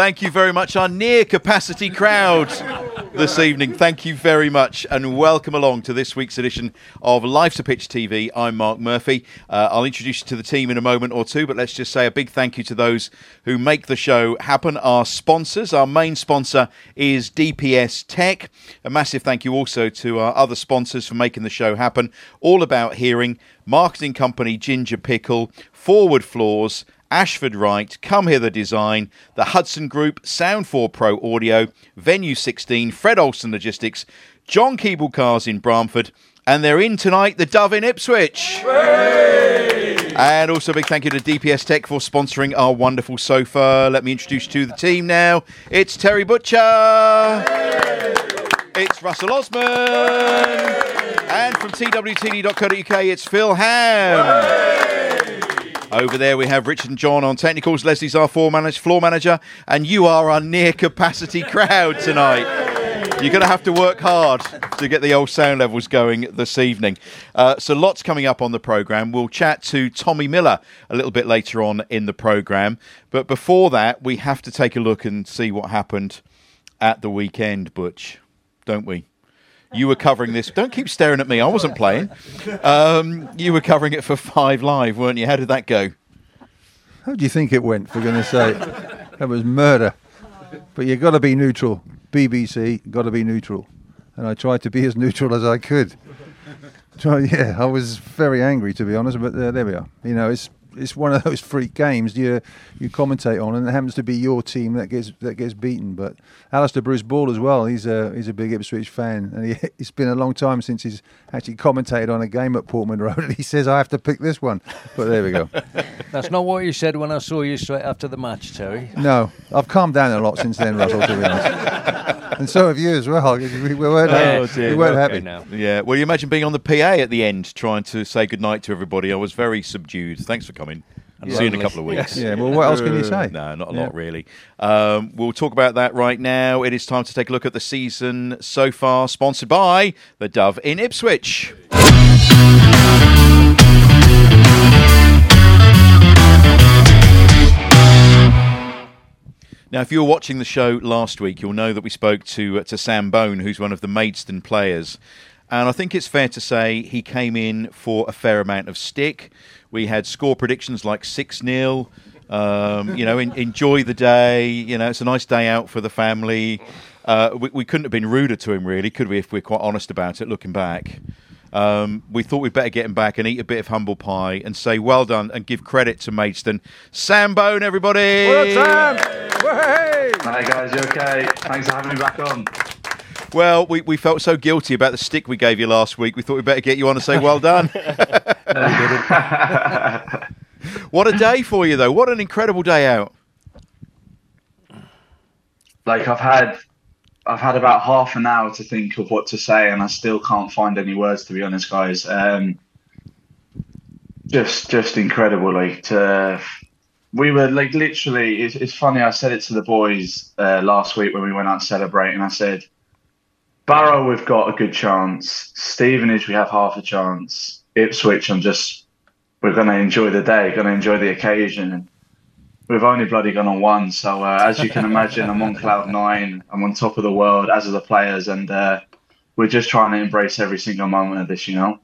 Thank you very much, our near capacity crowd this evening. Thank you very much, and welcome along to this week's edition of Life's A Pitch TV. I'm Mark Murphy. Uh, I'll introduce you to the team in a moment or two, but let's just say a big thank you to those who make the show happen. Our sponsors, our main sponsor is DPS Tech. A massive thank you also to our other sponsors for making the show happen. All about hearing, marketing company Ginger Pickle, Fore Wood Floors. Ashford Wright, Come Hither Design, the Hudson Group, Sound 4 Pro Audio, Venue 16, Fred Olsen Logistics, John Keeble Cars in Bramford, and they're in tonight, the Dove in Ipswich. And also a big thank you to DPS Tech for sponsoring our wonderful sofa. Let me introduce you to the team now. It's Terry Butcher. It's Russell Osman. And from twtd.co.uk, it's Phil Ham. Over there, we have Richard and John on technicals. Leslie's our floor manager, floor manager, and you are our near capacity crowd tonight. You're going to have to work hard to get the old sound levels going this evening. Uh, so, lots coming up on the programme. We'll chat to Tommy Miller a little bit later on in the programme. But before that, we have to take a look and see what happened at the weekend, Butch, don't we? You were covering this. Don't keep staring at me. I wasn't playing. Um, you were covering it for Five Live, weren't you? How did that go? How do you think it went, for goodness sake? That was murder. But you've got to be neutral. BBC, got to be neutral. And I tried to be as neutral as I could. So, yeah, I was very angry, to be honest, but uh, there we are. You know, it's it's one of those freak games you you commentate on, and it happens to be your team that gets that gets beaten. But Alistair Bruce Ball as well. He's a he's a big Ipswich fan, and he, it's been a long time since he's actually commentated on a game at Portman Road. And he says I have to pick this one. But there we go. That's not what you said when I saw you straight after the match, Terry. No, I've calmed down a lot since then, Russell. To be honest. And so have you as well. We weren't, Oh, We weren't Okay happy. now. Yeah. Well, you imagine being on the PA at the end, trying to say goodnight to everybody. I was very subdued. Thanks for coming. See you in a couple of weeks. Yeah, well, what else can you say? No, not a Yeah. lot really. Um, we'll talk about that right now. It is time to take a look at the season so far, sponsored by the Dove in Ipswich. Now, if you were watching the show last week, you'll know that we spoke to uh, to Sam Bone, who's one of the Maidstone players, and I think it's fair to say he came in for a fair amount of stick. We had score predictions like six 0 um, You know, en- enjoy the day. You know, it's a nice day out for the family. Uh, we, we couldn't have been ruder to him, really, could we? If we're quite honest about it, looking back. Um, we thought we'd better get him back and eat a bit of humble pie and say well done and give credit to Maidstone. Sam Bone, everybody! Well done, Sam. Hey. Hi guys, you okay? Thanks for having me back on. Well, we, we felt so guilty about the stick we gave you last week. We thought we'd better get you on and say well done. what a day for you, though. What an incredible day out. Like I've had, I've had about half an hour to think of what to say, and I still can't find any words to be honest, guys. Um, just, just incredible. Like to, we were like literally. It's, it's funny. I said it to the boys uh, last week when we went out celebrating. And I said, Barrow, we've got a good chance. Stevenage, we have half a chance. Ipswich, I'm just, we're going to enjoy the day, going to enjoy the occasion. We've only bloody gone on one. So, uh, as you can imagine, I'm on cloud nine. I'm on top of the world, as are the players. And uh, we're just trying to embrace every single moment of this, you know?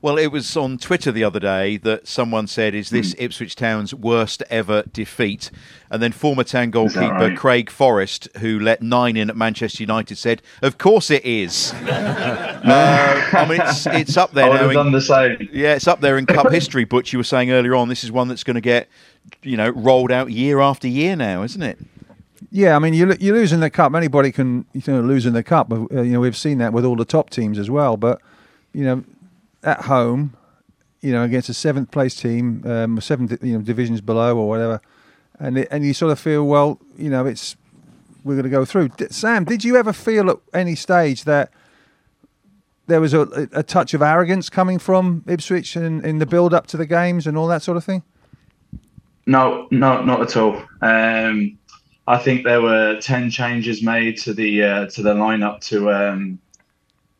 Well, it was on Twitter the other day that someone said, Is this Ipswich Town's worst ever defeat? And then former town goalkeeper right? Craig Forrest, who let nine in at Manchester United, said, Of course it is. uh, I mean, it's, it's up there I would now. have in- done the same. Yeah, it's up there in cup history. But you were saying earlier on, this is one that's going to get, you know, rolled out year after year now, isn't it? Yeah, I mean, you you lose in the cup. Anybody can you know lose in the cup. Uh, you know, we've seen that with all the top teams as well. But you know, at home, you know, against a seventh place team, um, seven you know divisions below or whatever, and it, and you sort of feel, well, you know, it's we're going to go through. Sam, did you ever feel at any stage that there was a, a touch of arrogance coming from Ipswich in, in the build up to the games and all that sort of thing? No, no, not at all. Um, I think there were ten changes made to the uh, to the lineup to um,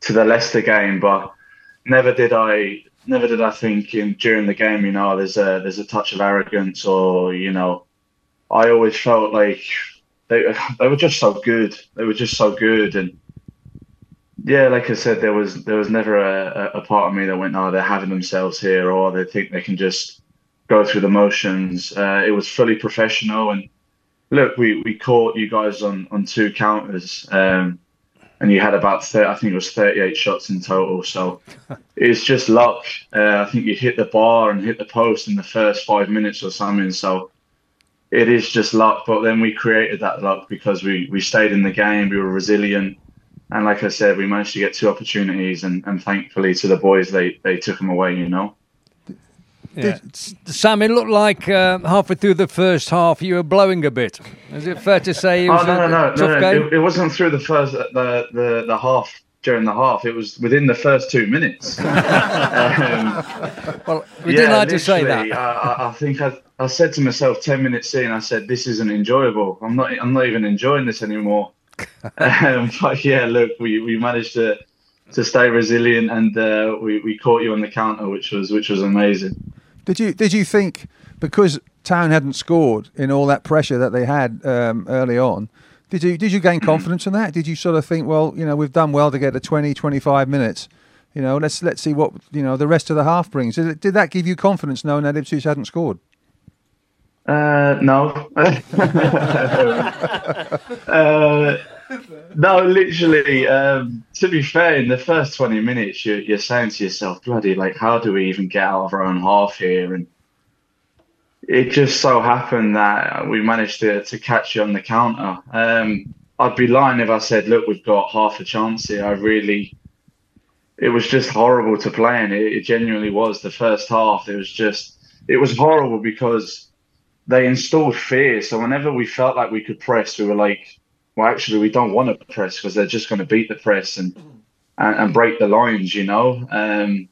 to the Leicester game, but never did I never did I think in, during the game, you know, there's a there's a touch of arrogance or you know, I always felt like they they were just so good. They were just so good, and yeah, like I said, there was there was never a, a part of me that went, "Oh, they're having themselves here," or they think they can just go through the motions. Uh, it was fully professional, and look, we, we caught you guys on on two counters. Um, and you had about 30, I think it was 38 shots in total. So it's just luck. Uh, I think you hit the bar and hit the post in the first five minutes or something. So it is just luck. But then we created that luck because we, we stayed in the game, we were resilient. And like I said, we managed to get two opportunities, and, and thankfully to the boys, they, they took them away, you know. Yeah. Sam, it looked like uh, halfway through the first half you were blowing a bit. Is it fair to say it was oh, no, a no, no, tough no, no. game? It, it wasn't through the first the, the the half during the half. It was within the first two minutes. um, well, we yeah, didn't like to say that. I, I- I think I, I said to myself ten minutes in, I said, "This isn't enjoyable. I'm not. I'm not even enjoying this anymore." um, but yeah, look, we, we managed to to stay resilient, and uh, we, we caught you on the counter, which was which was amazing. Did you did you think because Town hadn't scored in all that pressure that they had um, early on? Did you did you gain confidence in that? Did you sort of think, well, you know, we've done well to get to 20, 25 minutes. You know, let's let's see what you know the rest of the half brings. Did, it, did that give you confidence knowing that Ipswich hadn't scored? Uh, no. uh, no, literally. Um, to be fair, in the first 20 minutes, you're, you're saying to yourself, bloody, like, how do we even get out of our own half here? And it just so happened that we managed to, to catch you on the counter. Um, I'd be lying if I said, look, we've got half a chance here. I really, it was just horrible to play in. It, it genuinely was. The first half, it was just, it was horrible because they installed fear. So whenever we felt like we could press, we were like, well, actually, we don't want to press because they're just going to beat the press and, and, and break the lines, you know. Um,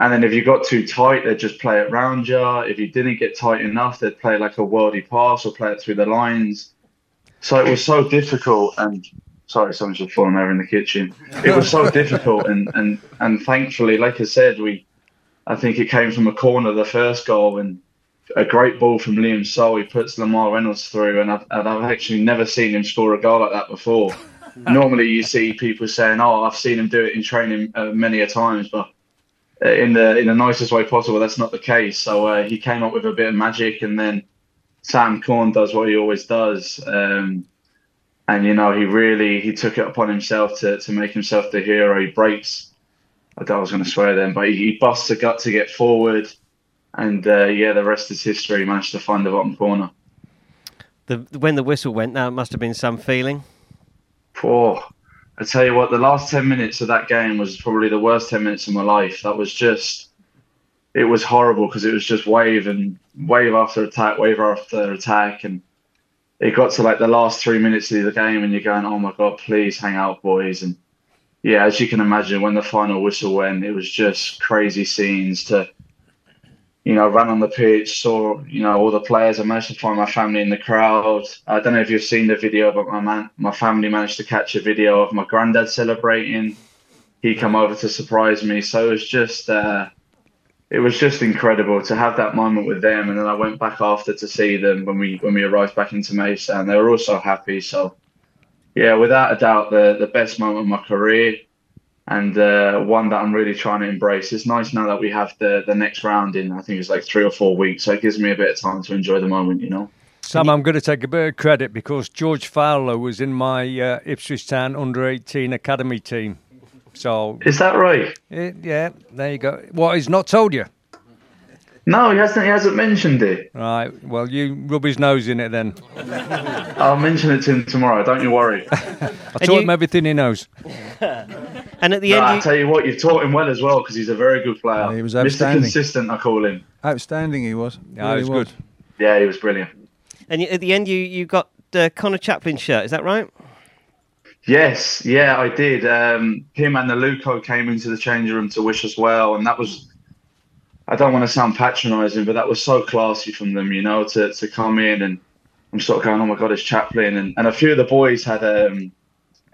and then if you got too tight, they'd just play it round you. If you didn't get tight enough, they'd play like a worldy pass or play it through the lines. So it was so difficult. And sorry, someone's just falling over in the kitchen. It was so difficult, and and and thankfully, like I said, we, I think it came from a corner the first goal and a great ball from Liam Sole. He puts Lamar Reynolds through, and I've, and I've actually never seen him score a goal like that before. Normally, you see people saying, "Oh, I've seen him do it in training uh, many a times," but uh, in the in the nicest way possible, that's not the case. So uh, he came up with a bit of magic, and then Sam Corne does what he always does, um, and you know he really he took it upon himself to to make himself the hero. He breaks. I thought I was going to swear then, but he, he busts a gut to get forward, and uh, yeah, the rest is history. Managed to find the bottom corner. The, when the whistle went, that must have been some feeling. Poor. I tell you what, the last 10 minutes of that game was probably the worst 10 minutes of my life. That was just, it was horrible because it was just wave and wave after attack, wave after attack. And it got to like the last three minutes of the game and you're going, oh my God, please hang out, boys. And yeah, as you can imagine, when the final whistle went, it was just crazy scenes to, you know, ran on the pitch, saw, you know, all the players. I managed to find my family in the crowd. I don't know if you've seen the video, but my man, my family managed to catch a video of my granddad celebrating. He come over to surprise me. So it was just, uh, it was just incredible to have that moment with them. And then I went back after to see them when we when we arrived back into Mesa, and they were also happy. So, yeah, without a doubt, the the best moment of my career and uh, one that I'm really trying to embrace. It's nice now that we have the the next round in. I think it's like three or four weeks, so it gives me a bit of time to enjoy the moment. You know. Sam, I'm going to take a bit of credit because George Fowler was in my uh, Ipswich Town under 18 academy team. So, Is that right? it, yeah, there you go. What, he's not told you? No, he hasn't. He hasn't mentioned it. Right, well, you rub his nose in it then. I'll mention it to him tomorrow. Don't you worry. I And taught you- him everything he knows. And at the No, end, I tell you what, you've taught him well as well because he's a very good player. Yeah, he was outstanding. Mr. Consistent, I call him. Outstanding, he was. Yeah, it Really was good. Yeah, he was brilliant. and at the end, you you got the Connor Chaplin shirt. Is that right? Yes, yeah, I did. Um, him and the Luco came into the changing room to wish us well, and that was. I don't want to sound patronising, but that was so classy from them, you know, to, to come in and I'm sort of going, oh my god, it's Chaplin, and, and a few of the boys had, um,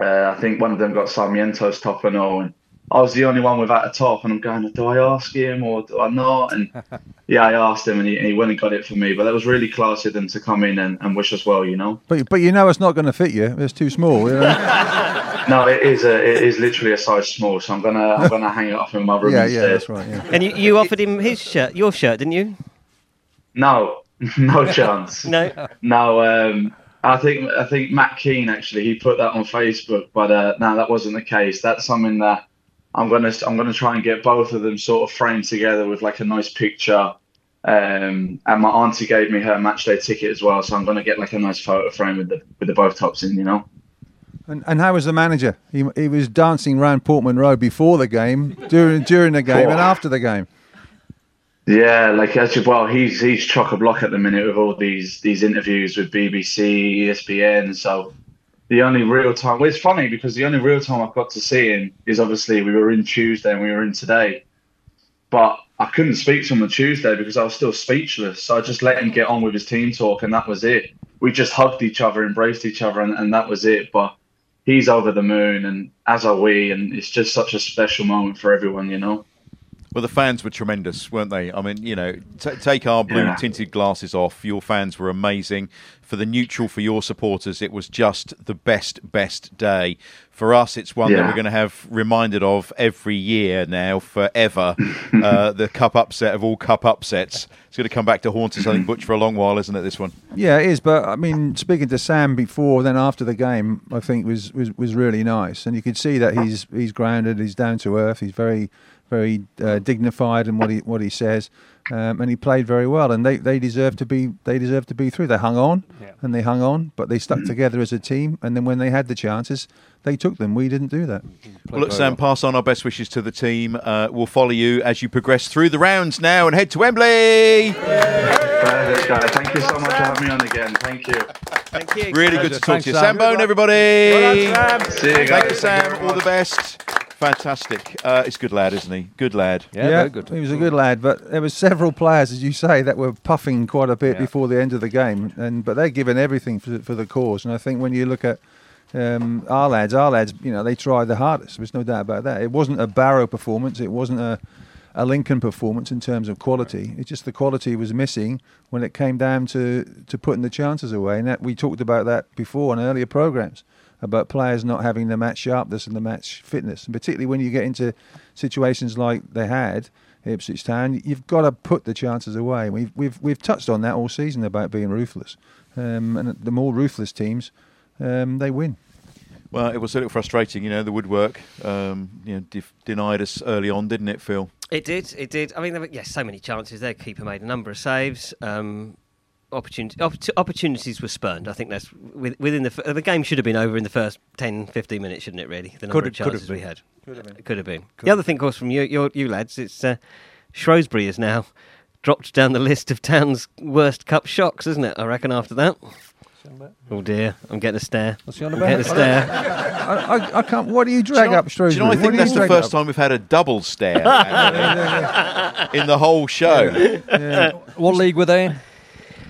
uh, I think one of them got Sarmiento's top and all, and I was the only one without a top, and I'm going, do I ask him or do I not? And yeah, I asked him, and he, and he went and got it for me. But that was really classy of them to come in and, and wish us well, you know. But but you know it's not going to fit you. It's too small. You know? No, it is a, it is literally a size small, so I'm gonna I'm gonna hang it up in my room yeah, instead. yeah, that's right. Yeah. And you, you offered him his shirt, your shirt, didn't you? No, no chance. No. No, um, I think I think Matt Keane actually he put that on Facebook, but uh, no, that wasn't the case. That's something that I'm gonna I'm gonna try and get both of them sort of framed together with like a nice picture. Um, and my auntie gave me her match day ticket as well, so I'm gonna get like a nice photo frame with the with the both tops in, you know. And, and how was the manager? He, he was dancing around Portman Road before the game, during during the game, and after the game. Yeah, like actually, well, he's he's chock a block at the minute with all these these interviews with BBC, ESPN. So the only real time, well, it's funny because the only real time I've got to see him is obviously we were in Tuesday and we were in today, but I couldn't speak to him on Tuesday because I was still speechless. So I just let him get on with his team talk, and that was it. We just hugged each other, embraced each other, and, and that was it. But he's over the moon, and as are we, and it's just such a special moment for everyone, you know. Well, the fans were tremendous, weren't they? I mean, you know, t- take our blue Yeah. tinted glasses off. Your fans were amazing. For the neutral, for your supporters, it was just the best, best day. For us, it's one that we're going to have reminded of every year now, forever. uh, the cup upset of all cup upsets. It's going to come back to haunt us, I think, Butch, for a long while, isn't it? This one. Yeah, it is. But I mean, speaking to Sam before, then after the game, I think was was, was really nice, and you could see that he's he's grounded, he's down to earth, he's very very uh, dignified in what he what he says, um, and he played very well. And they, they deserve to be they deserve to be through. They hung on, Yeah. and they hung on, but they stuck together as a team. And then when they had the chances, they took them. We didn't do that. Well, look, Sam, pass on our best wishes to the team. Uh, we'll follow you as you progress through the rounds now and head to Wembley. Perfect, guys. Thank you so much for having me on again. Thank you. Thank you. Really good to talk Thanks, to you. Sam. Sam Bone, everybody. See you guys. Thank you, Sam. Thank you All the best. Fantastic. Uh, he's a good lad, isn't he? Good lad. Yeah, very good. He was a good lad, but there were several players, as you say, that were puffing quite a bit Yeah. before the end of the game, and but they're given everything for, for the cause. And I think when you look at um, our lads, our lads, you know, they tried the hardest. There's no doubt about that. It wasn't a Barrow performance. It wasn't a a Lincoln performance in terms of quality. It's just the quality was missing when it came down to, to putting the chances away. And that we talked about that before on earlier programs about players not having the match sharpness and the match fitness, and particularly when you get into situations like they had Ipswich Town, you've got to put the chances away. We've we've we've touched on that all season about being ruthless, um, and the more ruthless teams, um, they win. Well, it was a little frustrating, you know, the woodwork, um, you know, def- denied us early on, didn't it, Phil? It did. It did. I mean, there were yes, so many chances. Their keeper made a number of saves. Um, opportunity, oppor- opportunities were spurned. I think that's within the f- the game should have been over in the first 10, 15 minutes, shouldn't it? Really, the number Could of have- could have chances we had. Could have been. Could have been. the other thing, of course, from you, your, you lads, it's uh, Shrewsbury is now dropped down the list of town's worst cup shocks, isn't it? I reckon after that. Oh dear, I'm getting a stare. What's he on I'm getting a stare. I, I, I can't. What do you drag Do you know- up, Do Shrewsbury? you know, I think that's the first up? time we've had a double stare actually, in the whole show. Yeah. What league were they in?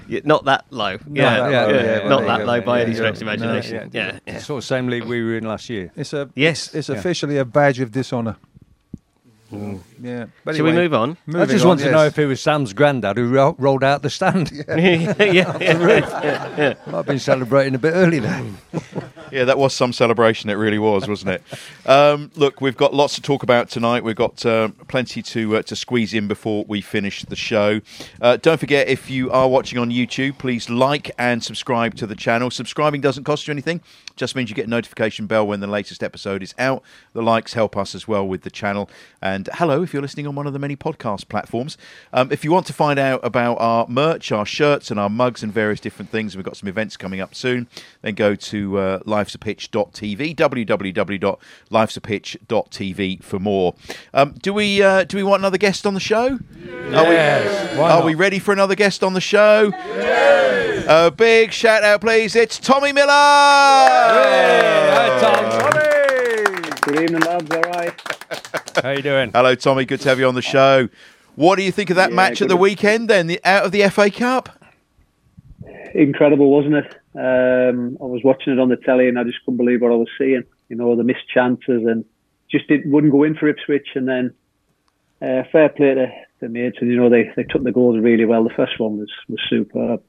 Yeah, not that low. that yeah, low, yeah, yeah, not that yeah, low by yeah, any stretch of No, imagination. yeah, yeah. Sort of same league we were in last year. It's a Yes. It's Yeah. officially a badge of dishonour. Yeah. But Shall we move on? I just on, want to know if it was Sam's granddad who ro- rolled out the stand. yeah, yeah. Might have been celebrating a bit early then. Yeah, that was some celebration. It really was, wasn't it? Um, look, we've got lots to talk about tonight. We've got uh, plenty to uh, to squeeze in before we finish the show. Uh, don't forget, if you are watching on YouTube, please like and subscribe to the channel. Subscribing doesn't cost you anything; just means you get a notification bell when the latest episode is out. The likes help us as well with the channel. And hello, if you're listening on one of the many podcast platforms. Um, if you want to find out about our merch, our shirts, and our mugs and various different things, we've got some events coming up soon. Then go to uh, lifesapitch.tv, www.lifesapitch.tv for more. Um, do we uh, do we want another guest on the show? Yes, Are, we, are we ready for another guest on the show? Yes. A big shout out, please. It's Tommy Miller. Hi, Tom. Good evening, lads. All right. How you doing? Hello, Tommy. Good to have you on the show. What do you think of that Yeah, match at good. the weekend? Then the, out of the FA Cup. Incredible, wasn't it? Um, I was watching it on the telly and I just couldn't believe what I was seeing. You know, the missed chances and just it wouldn't go in for Ipswich, and then uh, fair play to the mates, and you know they, they took the goals really well. The first one was was superb.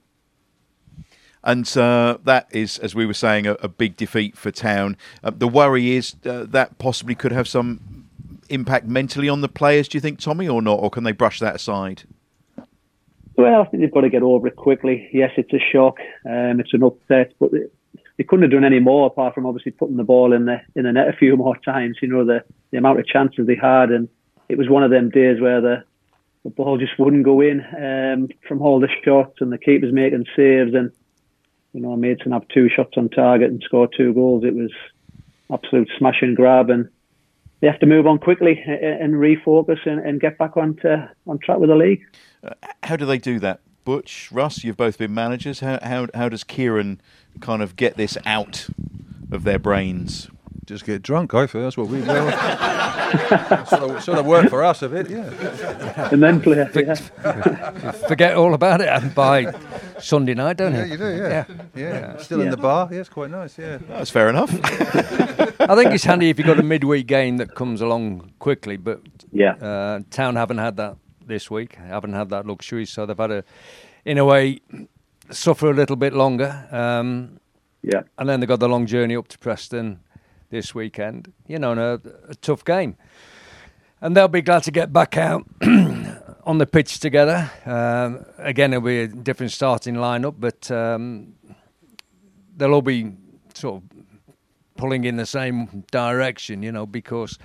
And uh, that is, as we were saying, a, a big defeat for Town. Uh, the worry is uh, that possibly could have some impact mentally on the players. Do you think, Tommy, or not, or can they brush that aside? Well, I think they've got to get over it quickly. Yes, it's a shock. Um, it's an upset, but they, couldn't have done any more apart from obviously putting the ball in the in the net a few more times. You know the the amount of chances they had, and it was one of them days where the the ball just wouldn't go in um, from all the shots, and the keepers making saves, and you know Maidstone have two shots on target and score two goals. It was absolute smash and grab, and they have to move on quickly and refocus and, and get back on to, on track with the league. Uh, how do they do that? Butch, Russ, you've both been managers. How, how, how does Kieran kind of get this out of their brains? Just get drunk, I feel. That's what we do. sort, of, sort of work for us a bit, yeah. And then play. Yeah. Forget all about it and by Sunday night, don't you? yeah, you? you do, yeah. Yeah. yeah. yeah. Still in the bar. Yeah, it's quite nice, yeah. That's fair enough. I think it's handy if you've got a midweek game that comes along quickly, but yeah. Uh, Town haven't had that this week. Haven't had that luxury, so they've had to, in a way, suffer a little bit longer. Um, yeah, and then they've got the long journey up to Preston this weekend. You know, a, a tough game, and they'll be glad to get back out on the pitch together. Um, again, it'll be a different starting lineup, but um, they'll all be sort of pulling in the same direction. You know, because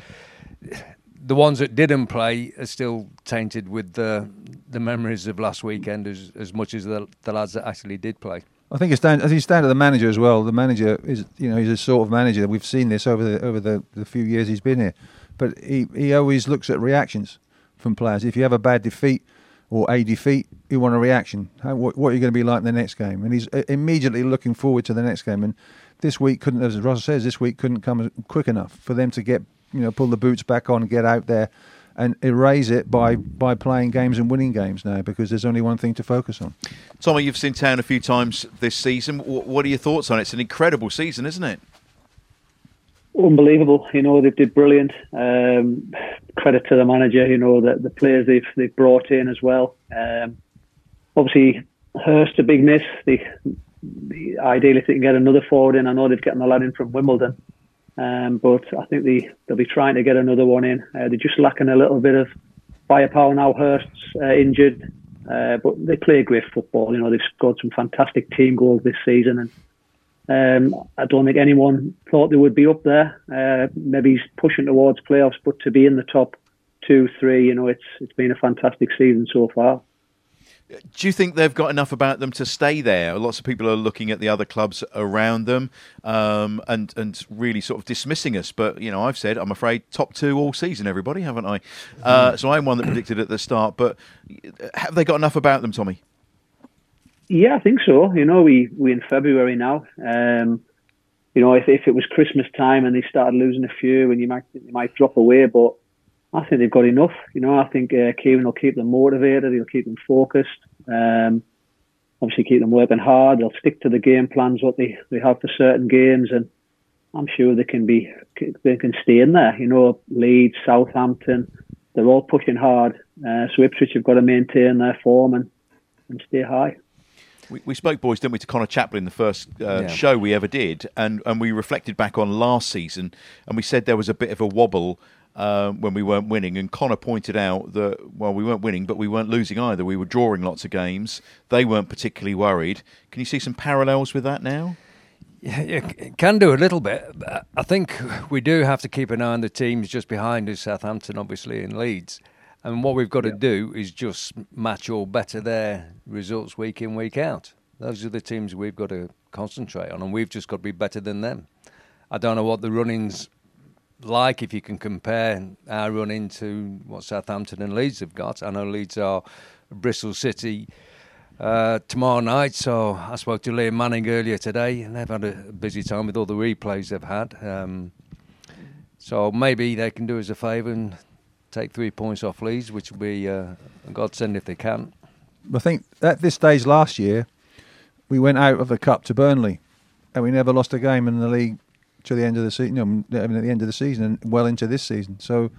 the ones that didn't play are still tainted with the the memories of last weekend as as much as the, the lads that actually did play. I think it's down. I think it's down to the manager as well. The manager is, you know, he's a sort of manager. We've seen this over the over the, the few years he's been here, but he he always looks at reactions from players. If you have a bad defeat or a defeat, you want a reaction. How, what, what are you going to be like in the next game? And he's uh, immediately looking forward to the next game. And this week couldn't, as Russell says, this week couldn't come quick enough for them to get you know pull the boots back on, get out there, and erase it by by playing games and winning games now because there's only one thing to focus on. Tommy, you've seen Town a few times this season. What are your thoughts on it? It's an incredible season, isn't it? Unbelievable. You know they've did brilliant. Um, credit to the manager. You know the the players they've they've brought in as well. Um, obviously, Hirst a big miss. The, the ideally, if they can get another forward in, I know they've gotten a lad in from Wimbledon. Um, but I think they, they'll be trying to get another one in. Uh, they're just lacking a little bit of firepower now. Hirst's uh, injured, uh, but they play great football. You know, they've scored some fantastic team goals this season, and um, I don't think anyone thought they would be up there. Uh, maybe pushing towards playoffs, but to be in the top two, three, you know, it's it's been a fantastic season so far. Do you think they've got enough about them to stay there? Lots of people are looking at the other clubs around them um, and and really sort of dismissing us. But you know, I've said I'm afraid top two all season, everybody, haven't I? Uh, so I'm one that predicted at the start. But have they got enough about them, Tommy? Yeah, I think so. You know, we we in February now. Um, you know, if if it was Christmas time and they started losing a few, and you might you might drop away, but I think they've got enough. You know, I think uh, Kieran will keep them motivated. He'll keep them focused. Um, obviously, keep them working hard. They'll stick to the game plans what they, they have for certain games, and I'm sure they can be they can stay in there. You know, Leeds, Southampton, they're all pushing hard. Uh, so Ipswich have got to maintain their form and, and stay high. We, we spoke, boys, didn't we, to Connor Chaplin, the first uh, yeah. show we ever did, and, and we reflected back on last season, and we said there was a bit of a wobble um, when we weren't winning. And Connor pointed out that, well, we weren't winning, but we weren't losing either. We were drawing lots of games. They weren't particularly worried. Can you see some parallels with that now? Yeah, you can do a little bit. I think we do have to keep an eye on the teams just behind us, Southampton, obviously, and Leeds. And what we've got yeah. to do is just match or better their results week in, week out. Those are the teams we've got to concentrate on, and we've just got to be better than them. I don't know what the runnings like if you can compare our run into what Southampton and Leeds have got. I know Leeds are Bristol City uh, tomorrow night, so I spoke to Liam Manning earlier today, and they've had a busy time with all the replays they've had. Um, so maybe they can do us a favour and take three points off Leeds, which would be uh, a godsend if they can. I think at this stage last year, we went out of the cup to Burnley, and we never lost a game in the league to the end of the season, you know, at the end of the season and well into this season. So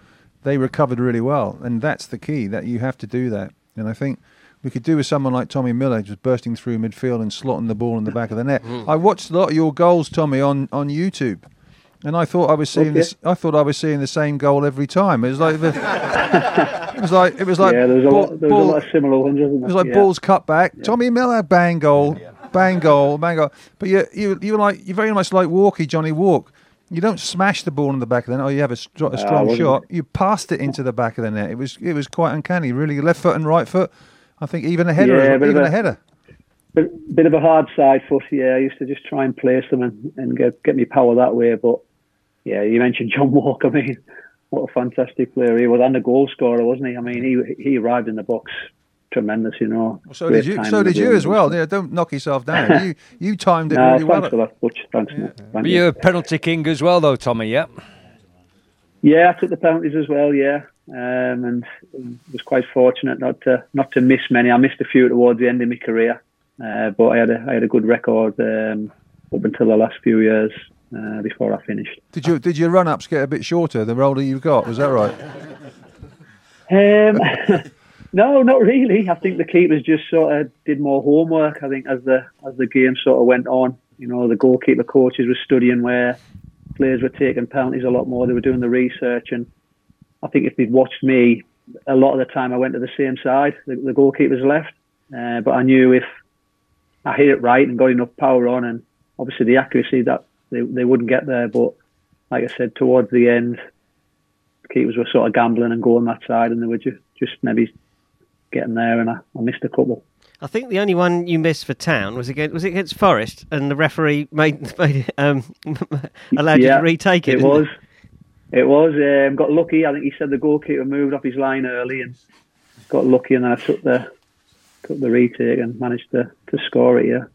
they recovered really well, and that's the key that you have to do that. And I think we could do with someone like Tommy Miller just bursting through midfield and slotting the ball in the back of the net. Mm. I watched a lot of your goals, Tommy, on, on YouTube. And I thought I was seeing Okay. this. I thought I was seeing the same goal every time. It was like the, it was like it was like yeah, there was a ball- lot, there was ball- a lot of similar ones, wasn't it was like yeah. balls cut back. Tommy Miller, bang goal, bang goal, bang goal. But you, you, you were like you're very much like Walkie, Johnny Wark. You don't smash the ball in the back of the net. Oh, you have a, str- a strong wasn't- shot. You passed it into the back of the net. It was it was quite uncanny. Really, left foot and right foot. I think even a header, Yeah, even a- a header. bit, bit of a hard side foot. Yeah, I used to just try and place them and, and get get me power that way. But yeah, you mentioned John Walker. I mean, what a fantastic player he was, and a goal scorer, wasn't he? I mean, he he arrived in the box tremendous. You know. So did you. So did you as well. Yeah, don't knock yourself down. you you timed it No, really thanks well. for that, Butch. Thanks. Thank But you. you're a penalty king as well, though, Tommy. Yeah. Yeah, I took the penalties as well. Yeah, um, and was quite fortunate not to not to miss many. I missed a few towards the end of my career, uh, but I had a I had a good record um, up until the last few years uh, before I finished. Did you did your run ups get a bit shorter the older you've got? Was that right? Um, no, not really. I think the keepers just sort of did more homework. I think as the as the game sort of went on, you know, the goalkeeper coaches were studying where players were taking penalties a lot more. They were doing the research, and I think if they'd watched me, a lot of the time I went to the same side. The, the goalkeepers left, uh, but I knew if I hit it right and got enough power on, and obviously the accuracy that they they wouldn't get there. But like I said, towards the end, keepers were sort of gambling and going that side, and they were just just maybe getting there, and I, I missed a couple. I think the only one you missed for Town was against was it against Forest, and the referee made, made it, um, allowed you to retake it. It was. It was. Um, got lucky. I think he said the goalkeeper moved off his line early and got lucky, and then I took the took the retake and managed to, to score it. Yeah.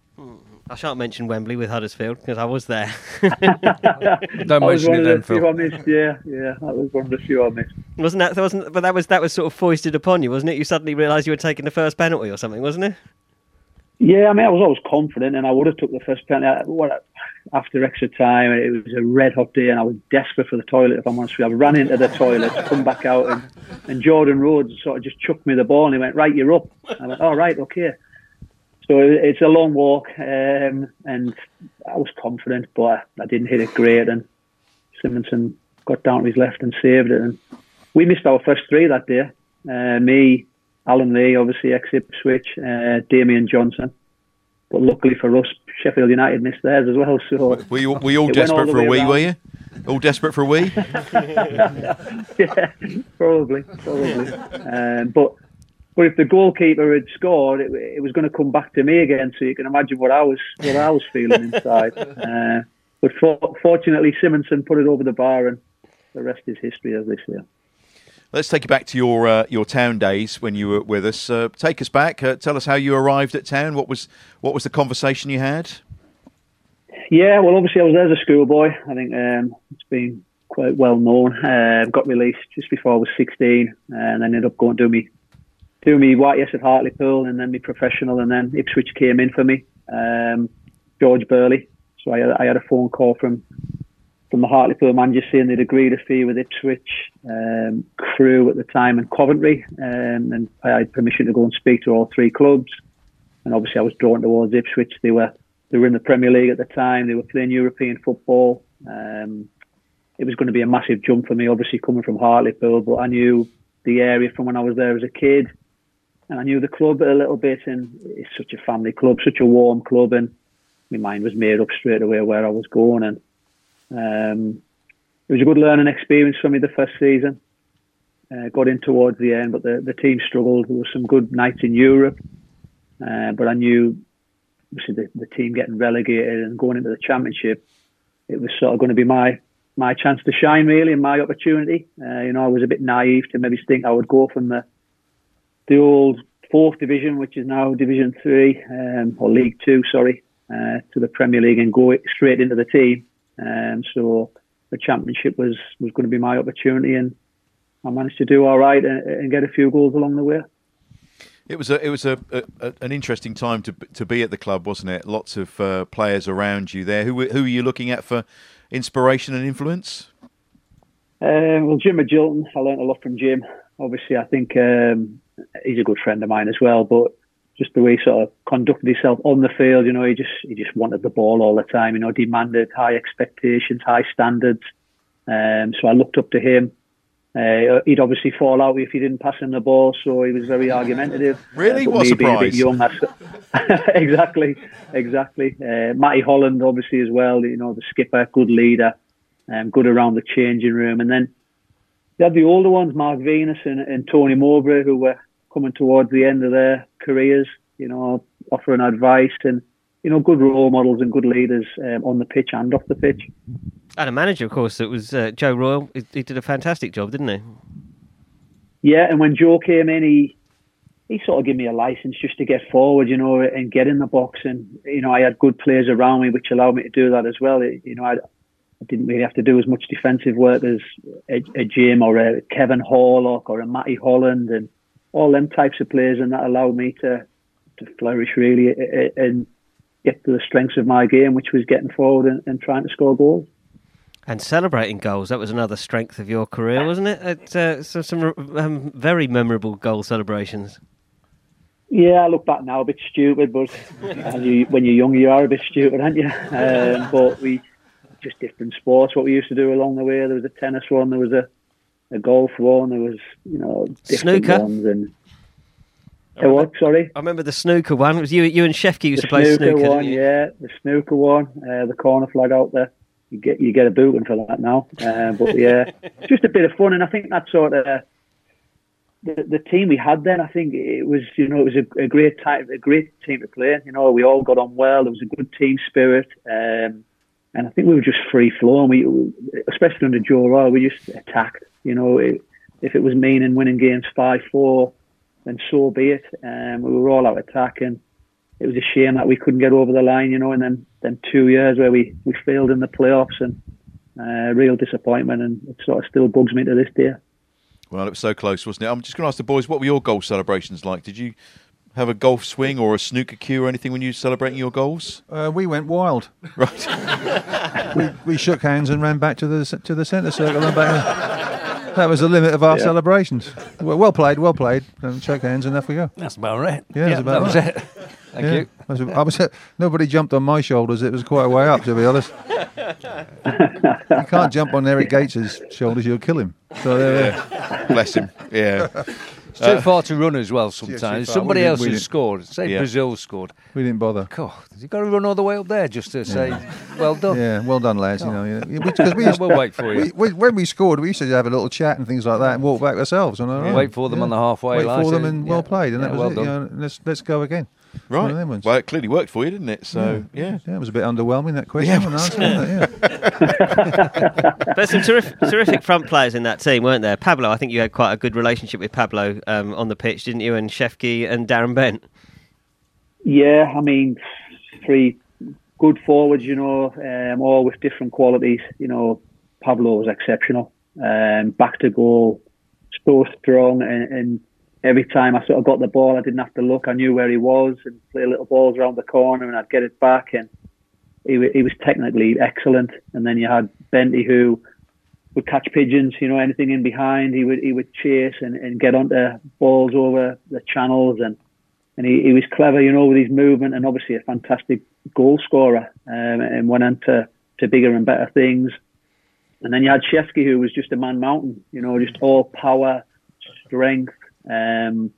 I shan't mention Wembley with Huddersfield because I was there. Don't was mention it of then, Phil. Yeah, yeah. That was one of the few I missed. wasn't that? that wasn't, but that was that was sort of foisted upon you, wasn't it? You suddenly realised you were taking the first penalty or something, wasn't it? Yeah, I mean, I was always confident, and I would have took the first penalty. What after extra time, it was a red hot day, and I was desperate for the toilet. If I'm honest with you, I ran into the toilet, come back out, and, and Jordan Rhodes sort of just chucked me the ball, and he went, "Right, you're up." I went, "All right, okay." So it's a long walk, um, and I was confident, but I, didn't hit it great, and Simonsen got down to his left and saved it, and we missed our first three that day. Uh, me, Alan Lee, obviously ex Ipswich, uh, Damien Johnson. But luckily for us, Sheffield United missed theirs as well. So Were you, were you all desperate all for a wee, around. were you? All desperate for a wee? yeah, probably, probably. Um, but but if the goalkeeper had scored, it, it was going to come back to me again. So you can imagine what I was what I was feeling inside. Uh, but for, fortunately, Simonsen put it over the bar, and the rest is history, as they say. Let's take you back to your uh, your town days when you were with us. Uh, take us back. Uh, tell us how you arrived at town. What was what was the conversation you had? Yeah, well, obviously I was there as a schoolboy. I think um, it's been quite well known. Uh, got released just before I was 16, and then ended up going to do me do me YTS at Hartlepool, and then me professional, and then Ipswich came in for me. Um, George Burley. So I had, I had a phone call from from the Hartlepool manager saying they'd agreed a fee with Ipswich, um, Crewe at the time, and Coventry, um, and I had permission to go and speak to all three clubs. And obviously, I was drawn towards Ipswich. They were they were in the Premier League at the time. They were playing European football. Um, it was going to be a massive jump for me, obviously coming from Hartlepool, but I knew the area from when I was there as a kid, and I knew the club a little bit. And it's such a family club, such a warm club, and my mind was made up straight away where I was going. And um, it was a good learning experience for me the first season. Uh, got in towards the end, but the, the team struggled. There were some good nights in Europe, uh, but I knew obviously the, the team getting relegated and going into the championship, it was sort of going to be my my chance to shine really and my opportunity. Uh, you know, I was a bit naive to maybe think I would go from the the old fourth division, which is now Division Three um, or League Two, sorry, uh, to the Premier League and go straight into the team. Um, so the championship was was going to be my opportunity, and I managed to do all right and, and get a few goals along the way. It was a it was a, a, an interesting time to to be at the club, wasn't it? Lots of uh, players around you there. Who who are you looking at for inspiration and influence? Um, well, Jim Magilton, I learnt a lot from Jim. Obviously, I think um, he's a good friend of mine as well. But just the way he sort of conducted himself on the field, you know, he just he just wanted the ball all the time. You know, demanded high expectations, high standards. Um, so I looked up to him. Uh, he'd obviously fall out if he didn't pass him the ball, so he was very argumentative. Really, uh, what surprise! A bit young, exactly, exactly. Uh, Matty Holland, obviously as well. You know, the skipper, good leader, um, good around the changing room, and then you had the older ones, Mark Venus and, and Tony Mowbray, who were coming towards the end of their careers. You know, offering advice and you know, good role models and good leaders um, on the pitch and off the pitch. And a manager, of course, that was uh, Joe Royle. He, he, did a fantastic job, didn't he? Yeah, and when Joe came in, he he sort of gave me a license just to get forward, you know, and get in the box. And you know, I had good players around me, which allowed me to do that as well. It, you know, I, I, didn't really have to do as much defensive work as a, a Jim or a Kevin Horlock or a Matty Holland and all them types of players, and that allowed me to to flourish really and get to the strengths of my game, which was getting forward and, and trying to score goals. And celebrating goals, that was another strength of your career, wasn't it? it uh, so some um, very memorable goal celebrations. Yeah, I look back now a bit stupid, but you, when you're young, you are a bit stupid, aren't you? Um, but we just different sports. What we used to do along the way, there was a tennis one, there was a, a golf one, there was you know different snooker ones and. What? Sorry. I remember the snooker one. It was you? You and Shefki used the to play snooker, snooker. one, yeah. The snooker one, uh, the corner flag out there. You get you get a booting for that now. Uh, but yeah, just a bit of fun, and I think that sort of the the team we had then. I think it was you know it was a, a great time, a great team to play. You know, we all got on well. There was a good team spirit, um, and I think we were just free flowing. We, especially under Joe Royle, we just attacked. You know, it, if it was meaning winning games five four, then so be it. Um, we were all out attacking it was a shame that we couldn't get over the line, you know, and then then two years where we, we failed in the playoffs and uh, real disappointment, and it sort of still bugs me to this day. Well, it was so close, wasn't it? I'm just going to ask the boys, what were your goal celebrations like? Did you have a golf swing or a snooker cue or anything when you were celebrating your goals? Uh, we went wild. Right. we, we shook hands and ran back to the to the centre circle and back. That was the limit of our Yeah. celebrations. Well, well played, well played. And shake hands and off we go. That's about right. Yeah, that's about that was right. it. Thank Yeah. you. I was, I was- nobody jumped on my shoulders. It was quite a way up, to be honest. you can't jump on Eric Gates's shoulders; you'll kill him. So there, there. Bless him. Yeah. It's too uh, far to run as well sometimes. far. Somebody We else has scored. Say Yeah. Brazil scored. we didn't bother. God, you've got to run all the way up there just to say, well done. Yeah, well done, lads. You know, yeah. because we, used, We'll wait for you. we, we, when we scored, we used to have a little chat and things like that, and walk back ourselves. On our own. Wait for them on the halfway Wait line, for them, and yeah, well played, and yeah, that was well it. You know, let's let's go again. One Right. of them ones. Well, it clearly worked for you, didn't it? So, yeah. Yeah, it was a bit underwhelming that question. Yeah, and answer, wasn't it? yeah. There's some terrific, terrific front players in that team, weren't there? Pablo, I think you had quite a good relationship with Pablo um, on the pitch, didn't you? And Shefki and Darren Bent. Yeah, I mean, three good forwards, you know, um, all with different qualities. You know, Pablo was exceptional. Um, back to goal, so strong, and, and every time I sort of got the ball, I didn't have to look. I knew where he was and play little balls around the corner, and I'd get it back. And he, he was technically excellent. And then you had Benty, who would catch pigeons, you know, anything in behind. He would he would chase and, and get onto balls over the channels and and he, he was clever, you know, with his movement and obviously a fantastic goal scorer um, and went on to, to bigger and better things. And then you had Shefki, who was just a man mountain, you know, just all power, strength, um,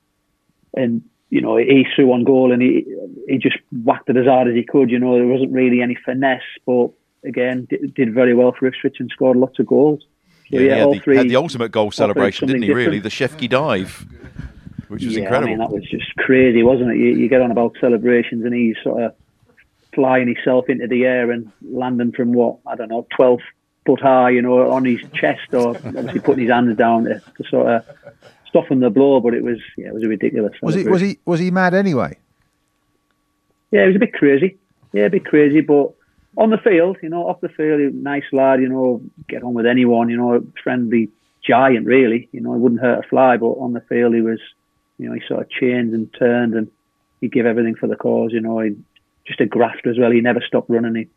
and you know he threw on goal and he he just whacked it as hard as he could. You know, there wasn't really any finesse, but again, did, did very well for Ipswich and scored lots of goals. So, Yeah, he yeah, had, all the, three had the ultimate goal celebration, didn't he, something really? The different. Shefki dive, which was yeah, incredible. I mean, that was just crazy, wasn't it? You, you get on about celebrations and he's sort of flying himself into the air and landing from what, I don't know, 12 foot high, you know, on his chest or obviously putting his hands down to, to sort of soften the blow. But it was, yeah, it was a ridiculous. Was he was he was he mad anyway? Yeah, he was a bit crazy. Yeah, a bit crazy, but on the field, you know, off the field, he was a nice lad, you know, get on with anyone, you know, friendly giant, really. You know, he wouldn't hurt a fly, but on the field, he was, You know, he sort of changed and turned, and he gave everything for the cause. You know, he, just a grafter as well. He never stopped running. He,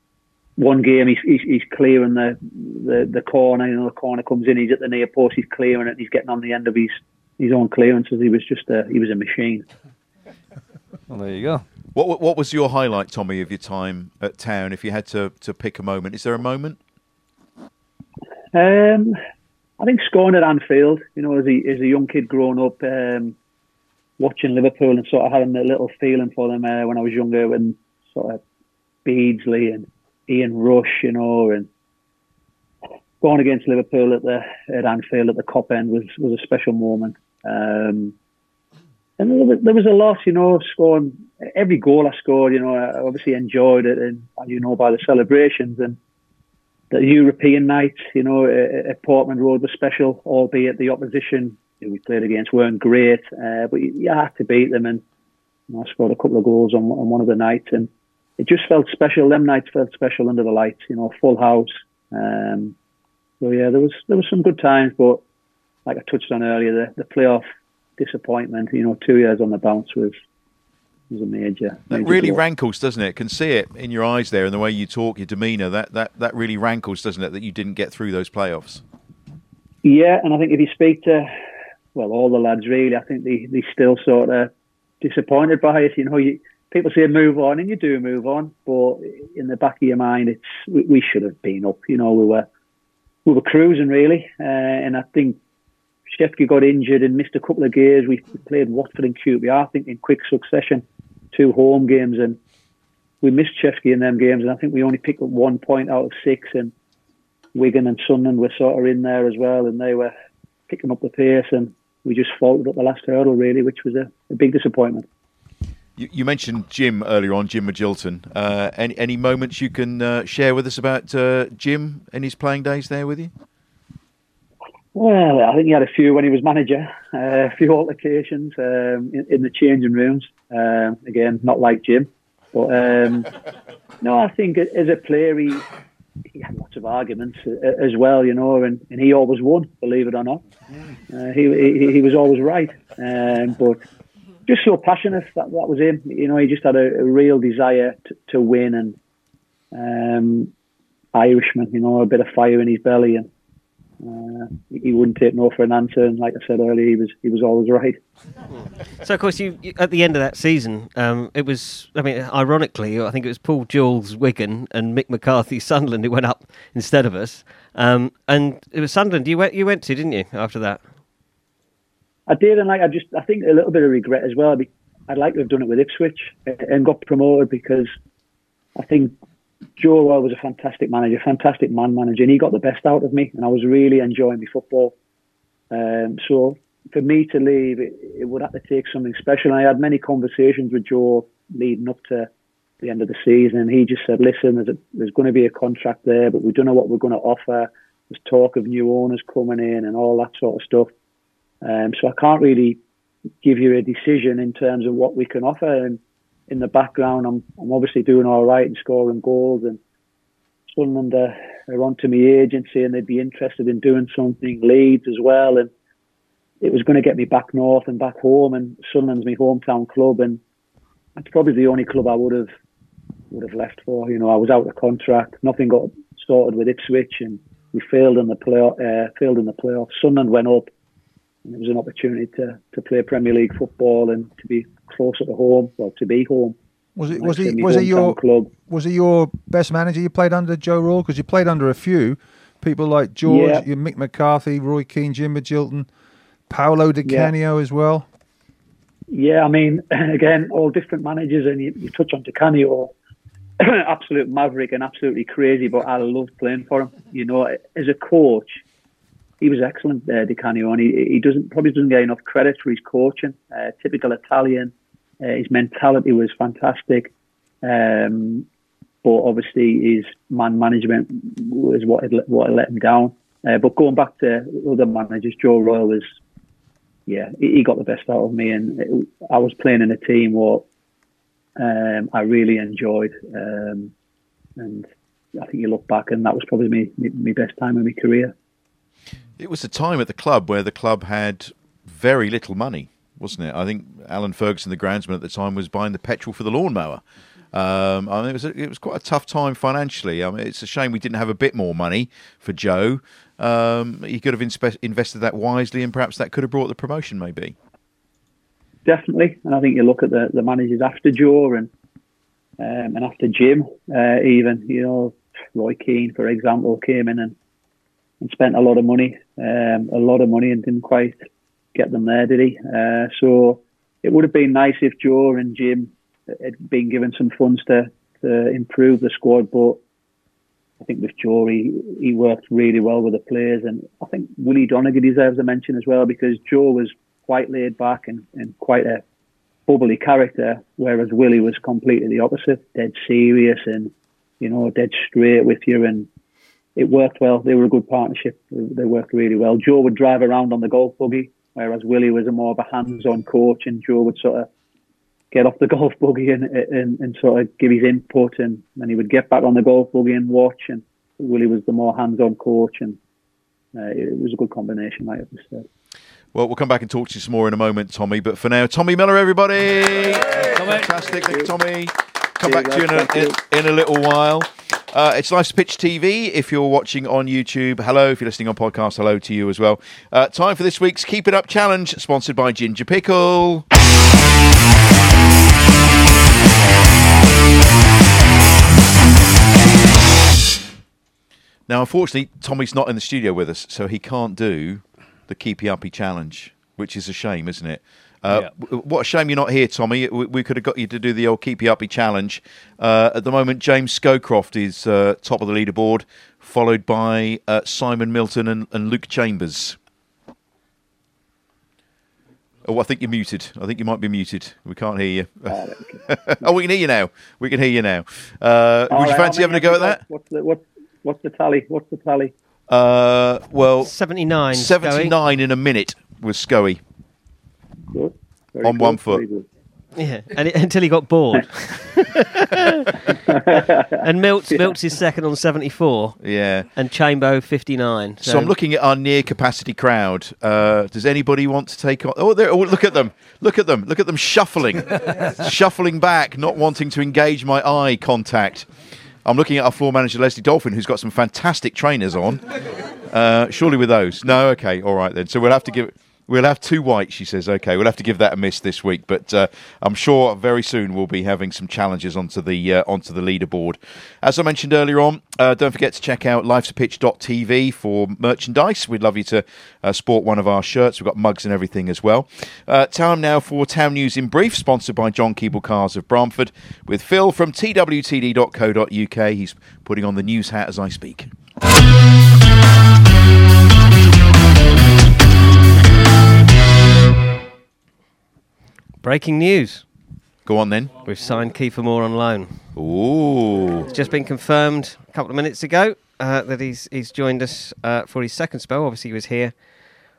one game he's, he's, he's clearing the, the the corner. You know, the corner comes in. He's at the near post. He's clearing it. And he's getting on the end of his his own clearances. He was just a he was a machine. Well, there you go. What what was your highlight, Tommy, of your time at Town? If you had to, to pick a moment, is there a moment? Um, I think scoring at Anfield. You know, as a as a young kid growing up, um, watching Liverpool and sort of having a little feeling for them uh, when I was younger, when sort of Beardsley and Ian Rush, you know, and going against Liverpool at the at Anfield at the Kop end was was a special moment. Um, and there was, a lot, you know, scoring every goal I scored. You know, I obviously enjoyed it, and you know by the celebrations and the European nights. You know, at Portman Road was special, albeit the opposition we played against weren't great, uh, but you, you, had to beat them. And you know, I scored a couple of goals on, on one of the nights, and it just felt special. Them nights felt special under the lights. You know, full house. Um, so yeah, there was there was some good times, but like I touched on earlier, the, the playoff disappointment. You know, two years on the bounce was was a major. That major really blow. rankles, doesn't it? Can see it in your eyes there, and the way you talk, your demeanour. That that that really rankles, doesn't it? That you didn't get through those playoffs. Yeah, and I think if you speak to well all the lads, really, I think they they still sort of disappointed by it. You know, you, people say move on, and you do move on, but in the back of your mind, it's we, we should have been up. You know, we were we were cruising really, uh, and I think Shefki got injured and missed a couple of games. We played Watford and QPR, I think, in quick succession, two home games, and we missed Shefki in them games. And I think we only picked up one point out of six. And Wigan and Sunderland were sort of in there as well, and they were picking up the pace. And we just faltered at the last hurdle, really, which was a, a big disappointment. You, you, mentioned Jim earlier on, Jim Magilton. Uh, any, any moments you can uh, share with us about uh, Jim and his playing days there with you? Well, I think he had a few when he was manager, uh, a few altercations um, in, in, the changing rooms. Um, again, not like Jim, but um, no, I think as a player, he, he had lots of arguments uh, as well, you know, and, and he always won, believe it or not. Uh, he, he, he was always right, um, but just so passionate. That that was him. You know, he just had a, a real desire to, to win and um, Irishman. You know, a bit of fire in his belly and uh, he wouldn't take no for an answer, and like I said earlier, he was he was always right. So, of course, you, you at the end of that season, um, it was. I mean, ironically, I think it was Paul Jewell's Wigan and Mick McCarthy Sunderland who went up instead of us. Um, and it was Sunderland you went you went to, didn't you? After that, I did, and like I just I think a little bit of regret as well. I'd like to have done it with Ipswich and got promoted because I think Joe was a fantastic manager, fantastic man manager, and he got the best out of me, and I was really enjoying my football. Um, so for me to leave, it, it, would have to take something special. I had many conversations with Joe leading up to the end of the season, and he just said, "Listen, there's, a, there's going to be a contract there, but we don't know what we're going to offer. There's talk of new owners coming in and all that sort of stuff. Um, so I can't really give you a decision in terms of what we can offer." And in the background, I'm I'm obviously doing all right and scoring goals. And Sunderland uh, are onto my agency and they'd be interested in doing something. Leeds as well, and it was going to get me back north and back home. And Sunderland's my hometown club, and it's probably the only club I would have would have left for. You know, I was out of contract. Nothing got sorted with Ipswich, and we failed in the play uh, failed in the playoffs. Sunderland went up. It was an opportunity to, to play Premier League football and to be closer to home, well, to be home. Was it was he was it your club. was it your best manager you played under Joe Royle? Because you played under a few people like George, yeah. Mick McCarthy, Roy Keane, Jim Magilton, Paolo Di Canio yeah. as well. Yeah, I mean, again, all different managers, and you, you touch on Di Canio, absolute maverick and absolutely crazy, but I loved playing for him. You know, as a coach, he was excellent, uh, Di Canio, and he, he doesn't probably doesn't get enough credit for his coaching. Uh, typical Italian. Uh, his mentality was fantastic, um, but obviously his man management was what had, what had let him down. Uh, but going back to other managers, Joe Royle was, yeah, he, he got the best out of me, and it, I was playing in a team what um, I really enjoyed, um, and I think you look back, and that was probably me, my best time in my career. It was a time at the club where the club had very little money. wasn't it? I think Alan Ferguson, the groundsman at the time, was buying the petrol for the lawnmower. Um, I mean, it was a, it was quite a tough time financially. I mean, it's a shame we didn't have a bit more money for Joe. Um, he could have inspe- invested that wisely, and perhaps that could have brought the promotion, maybe. Definitely, and I think you look at the, the managers after Joe and um, and after Jim, uh, even you know Roy Keane, for example, came in and, and spent a lot of money, um, a lot of money, and didn't quite get them there, did he? Uh, so it would have been nice if Joe and Jim had been given some funds to, to improve the squad, but I think with Joe, he, he worked really well with the players, and I think Willie Donachie deserves a mention as well because Joe was quite laid back and, and quite a bubbly character, whereas Willie was completely the opposite, dead serious and you know dead straight with you, and it worked well. They were a good partnership. They worked really well. Joe would drive around on the golf buggy, whereas Willie was a more of a hands-on coach, and Joe would sort of get off the golf buggy and, and, and sort of give his input, and then he would get back on the golf buggy and watch. And Willie was the more hands-on coach, and uh, it was a good combination, like I said. Well, we'll come back and talk to you some more in a moment, Tommy. But for now, Tommy Miller, everybody. Fantastic, Thank Tommy. Come back to you in a, in, in a little while. Uh, it's Life's Pitch TV. If you're watching on YouTube, hello. If you're listening on podcast, hello to you as well. Uh, time for this week's Keep It Up Challenge, sponsored by Ginger Pickle. Now, unfortunately, Tommy's not in the studio with us, so he can't do the Keepy Uppy challenge, which is a shame, isn't it? Uh, Yeah. What a shame you're not here, Tommy. We, we could have got you to do the old Keepy Uppy challenge. Uh, at the moment, James Scowcroft is uh, top of the leaderboard, followed by uh, Simon Milton and, and Luke Chambers. Oh, I think you're muted. I think you might be muted. We can't hear you. oh, we can hear you now. We can hear you now. Uh, All would you fancy having a go at that? What's the, what, what's the tally? What's the tally? Uh, well, 79. 79 in a minute was Scoey. Good. Very On good, one foot. Yeah, and it, until he got bored. and Milts, Milts is second on 74, Yeah. and Chambo 59. So, I'm looking at our near capacity crowd. Uh, does anybody want to take on? Oh, there, oh, look at them! Look at them! Look at them shuffling, shuffling back, not wanting to engage my eye contact. I'm looking at our floor manager Leslie Dolphin, who's got some fantastic trainers on. Uh, surely with those? No, okay, all right then. So we'll have to give. We'll have two whites, she says. Okay, we'll have to give that a miss this week, but uh, I'm sure very soon we'll be having some challenges onto the uh, onto the leaderboard. As I mentioned earlier on, uh, don't forget to check out lifesapitch.tv for merchandise. We'd love you to uh, sport one of our shirts. We've got mugs and everything as well. Uh, time now for Town News in Brief, sponsored by John Keeble Cars of Bramford, with Phil from twtd.co.uk. He's putting on the news hat as I speak. Breaking news. Go on then. We've signed Kiefer Moore on loan. Ooh. It's just been confirmed a couple of minutes ago uh, that he's he's joined us uh, for his second spell. Obviously, he was here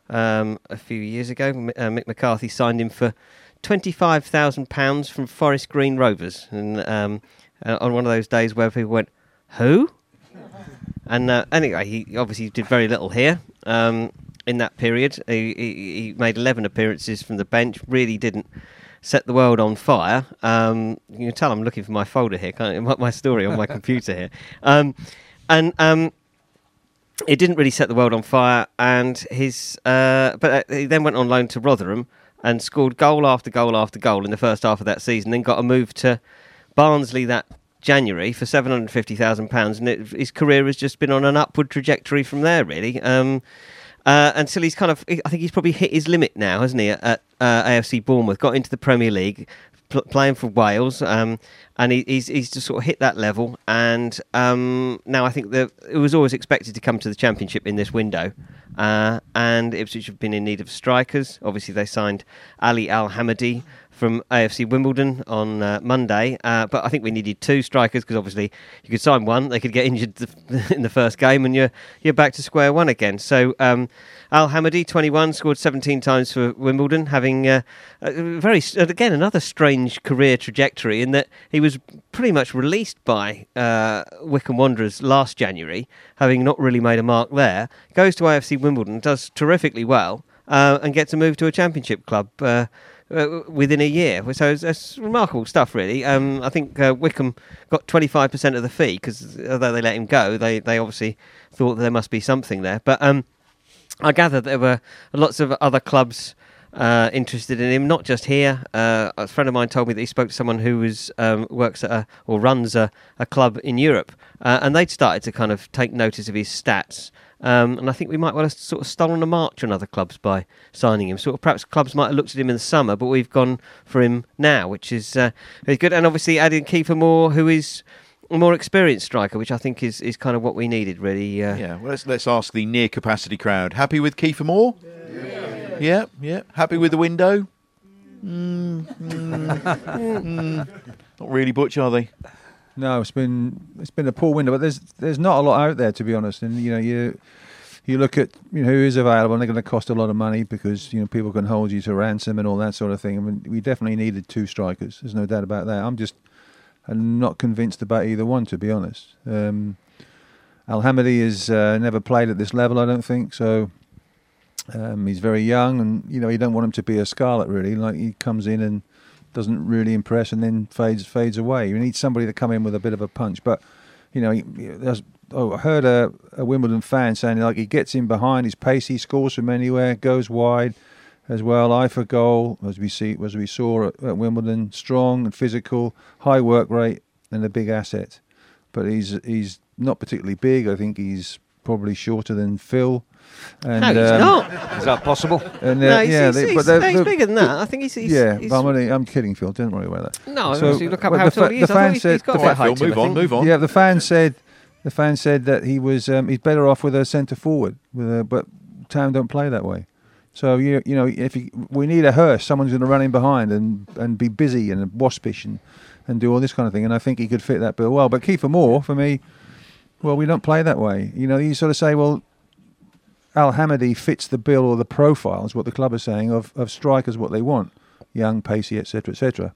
um, a few years ago. M- uh, Mick McCarthy signed him for twenty-five thousand pounds from Forest Green Rovers, and um, uh, on one of those days where people went, "Who?" And uh, anyway, he obviously did very little here um, in that period. He, he, he made 11 appearances from the bench, really didn't set the world on fire. Um, you can tell I'm looking for my folder here, my story on my computer here. Um, and um, it didn't really set the world on fire. And his, uh, but uh, he then went on loan to Rotherham and scored goal after goal after goal in the first half of that season. Then got a move to Barnsley that January for seven hundred fifty thousand pounds, and it, his career has just been on an upward trajectory from there, really. Um, uh, until he's kind of, I think he's probably hit his limit now, hasn't he? At, at uh, AFC Bournemouth, got into the Premier League, pl- playing for Wales, um, and he, he's he's just sort of hit that level. And um, now I think that it was always expected to come to the Championship in this window. Uh, and Ipswich have been in need of strikers. Obviously, they signed Ali Al Hamadi from AFC Wimbledon on uh, Monday. Uh, but I think we needed two strikers because obviously you could sign one, they could get injured in the first game, and you're you're back to square one again. So um, Al Hamadi, 21, scored 17 times for Wimbledon, having uh, a very again another strange career trajectory in that he was pretty much released by uh, Wycombe Wanderers last January, having not really made a mark there. Goes to AFC Wimbledon, does terrifically well uh, and get to move to a Championship club. Uh, within a year, so it's, it's remarkable stuff, really. Um, I think uh, Wycombe got 25% of the fee because although they let him go, they, they obviously thought there must be something there. But um, I gather there were lots of other clubs uh, interested in him, not just here. Uh, a friend of mine told me that he spoke to someone who was um, works at a, or runs a, a club in Europe, uh, and they'd started to kind of take notice of his stats. Um, and I think we might well have sort of stolen a march on other clubs by signing him. Sort of perhaps clubs might have looked at him in the summer, but we've gone for him now, which is uh, good. And obviously adding Kiefer Moore, who is a more experienced striker, which I think is, is kind of what we needed, really. Uh, Yeah, well, let's let's ask the near capacity crowd. Happy with Kiefer Moore? Yeah, yeah. yeah. Happy with the window? Mm, mm, mm. Not really, Butch, are they? No, it's been it's been a poor window, but there's there's not a lot out there to be honest. And you know you you look at you know who is available, and they're going to cost a lot of money because you know people can hold you to ransom and all that sort of thing. I mean, we definitely needed two strikers. There's no doubt about that. I'm just I'm not convinced about either one to be honest. Um, Al Hamadi has uh, never played at this level, I don't think. So um, he's very young, and you know you don't want him to be a scarlet really. Like he comes in and doesn't really impress and then fades fades away. You need somebody to come in with a bit of a punch. But you know, there's, oh, I heard a, a, Wimbledon fan saying like he gets in behind, he's pacey, scores from anywhere, goes wide as well. Eye for goal, as we see as we saw at, at Wimbledon, strong and physical, high work rate, and a big asset. But he's he's not particularly big. I think he's probably shorter than Phil. And, no, he's um, not. Is that possible? And, uh, no, he's, yeah, he's, they, he's, but no, he's bigger than that. I think he's. he's yeah, he's, I'm, only, I'm kidding, Phil. Don't worry about that. No, so, look up how tall he is. The fan said, the fan, Phil, move on, move on. Yeah, the fan said, the fan said that he was um, he's better off with a centre forward, with a, but Town don't play that way. So you you know if he, we need a Hirst, someone's going to run in behind and and be busy and waspish and and do all this kind of thing. And I think he could fit that bill well. But Kiefer Moore, for me, well, we don't play that way. You know, you sort of say, well, Al Hamadi fits the bill or the profile, is what the club is saying, of, of strikers what they want. Young, pacey, etc., etc.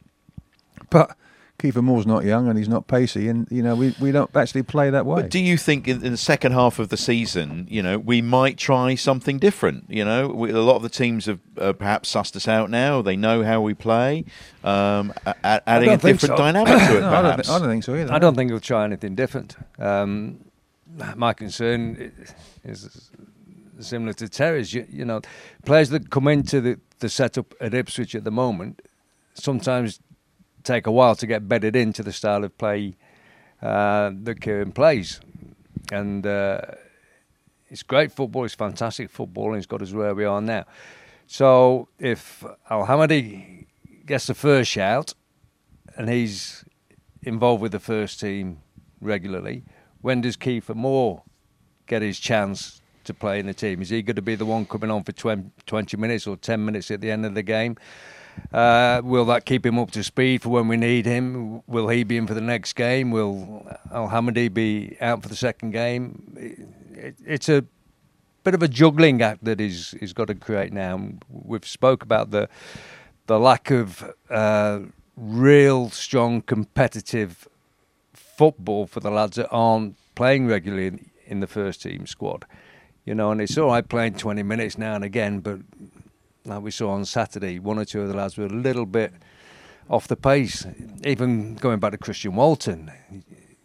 But Kiefer Moore's not young and he's not pacey, and you know we, we don't actually play that way. But do you think in, in the second half of the season, you know, we might try something different? You know, we, a lot of the teams have uh, perhaps sussed us out now. They know how we play, um, a- adding a different so. dynamic to it. no, I, don't th- I, don't think so either. I don't think we'll try anything different. Um, my concern is similar to Terry's. You, you, know, players that come into the, the setup at Ipswich at the moment sometimes take a while to get bedded into the style of play uh, that Kieran plays. And uh, it's great football, it's fantastic football, and he's got us where we are now. So if Al Hamadi gets the first shout and he's involved with the first team regularly, when does Kiefer Moore get his chance to play in the team? Is he going to be the one coming on for 20 minutes or 10 minutes at the end of the game? Uh, will that keep him up to speed for when we need him? Will he be in for the next game? Will Al Hamadi be out for the second game? It, it's a bit of a juggling act that he's, he's got to create now. We've spoke about the the lack of uh, real strong competitive football for the lads that aren't playing regularly in, in the first team squad you know, and it's all right playing 20 minutes now and again, but like we saw on Saturday, one or two of the lads were a little bit off the pace. Even going back to Christian Walton,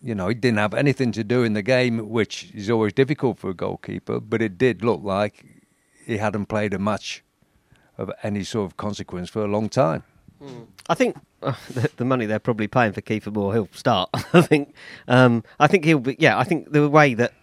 you know, he didn't have anything to do in the game, which is always difficult for a goalkeeper, but it did look like he hadn't played a match of any sort of consequence for a long time. Mm. I think uh, the, the, money they're probably paying for Kiefer Moore, he'll start. I think. Um, I think he'll be. Yeah, I think the way that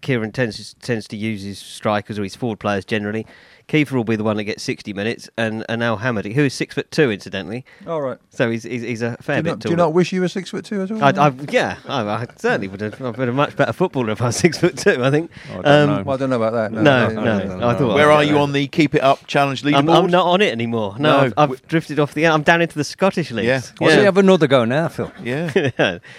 Kieran tends tends to use his strikers or his forward players generally. Kiefer will be the one that gets 60 minutes, and, and Al Hamadi, who is six foot two, incidentally. All right. So he's he's, he's a fair do bit not, Do you not wish you were six foot two as well? I, I, yeah, I, I, certainly would have. I've been a much better footballer if I was six foot two. I think. Oh, I don't, um, well, I don't know about that. No, no, no. no, no I thought. Where are you on the Keep It Up Challenge leaderboard? I'm, I'm not on it anymore. No, I've, I've, drifted off the. I'm down into the Scottish leagues. Yeah. Well, yeah. So you have another go now, Phil. Yeah. yeah.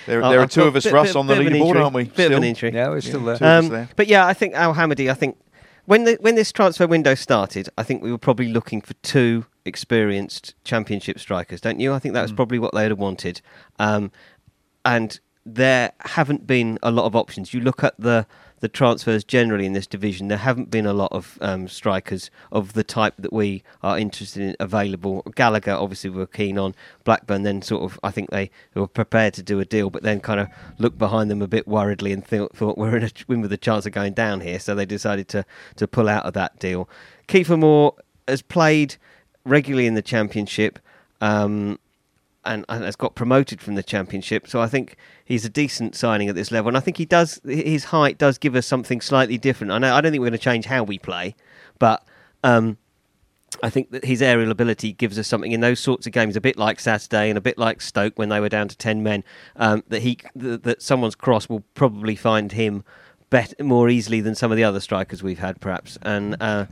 There, there are two of us, Russ, on the leaderboard, aren't we? Bit of an injury. Yeah, we're still there. But yeah, I think Al Hamadi, I think when the, when this transfer window started, I think we were probably looking for two experienced championship strikers, don't you? I think that was mm. probably what they'd have wanted. Um, and there haven't been a lot of options. You look at the the transfers generally in this division, there haven't been a lot of um, strikers of the type that we are interested in available. Gallagher, obviously, we were keen on. Blackburn, then sort of, I think they were prepared to do a deal, but then kind of looked behind them a bit worriedly and th- thought we're in a win with a chance of going down here, so they decided to to pull out of that deal. Kiefer Moore has played regularly in the championship. Um, and, and, has got promoted from the championship. So I think he's a decent signing at this level, and I think he does. His height does give us something slightly different. I know I don't think we're going to change how we play, but um, I think that his aerial ability gives us something in those sorts of games, a bit like Saturday and a bit like Stoke when they were down to ten men. Um, that he that, that someone's cross will probably find him better, more easily than some of the other strikers we've had, perhaps, and. Uh,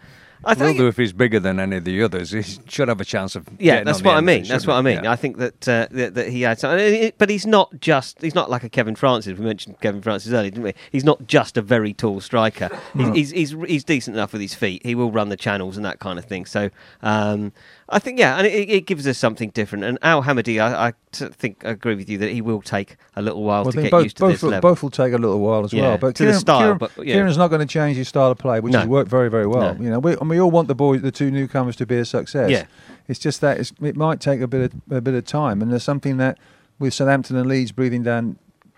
I think will do if he's bigger than any of the others. He should have a chance of. Yeah, that's what I mean. That's what I mean. I think that, uh, that that he had, some, but he's not just. He's not like a Kevin Francis. We mentioned Kevin Francis earlier, didn't we? He's not just a very tall striker. He's, he's, he's he's decent enough with his feet. He will run the channels and that kind of thing. So um, I think yeah, and it, it, gives us something different. And Al Hamadi, I, I think I agree with you that he will take a little while well, to get both, used to both this will, level. Both will take a little while as Yeah, well. But to the style, Kieran, but, yeah. Kieran's not going to change his style of play, which No. has worked very, very well. No. You know, we, and we all want the boys, the two newcomers, to be a success. Yeah. It's just that it's, it might take a bit of a bit of time, and there's something that with Southampton and Leeds breathing down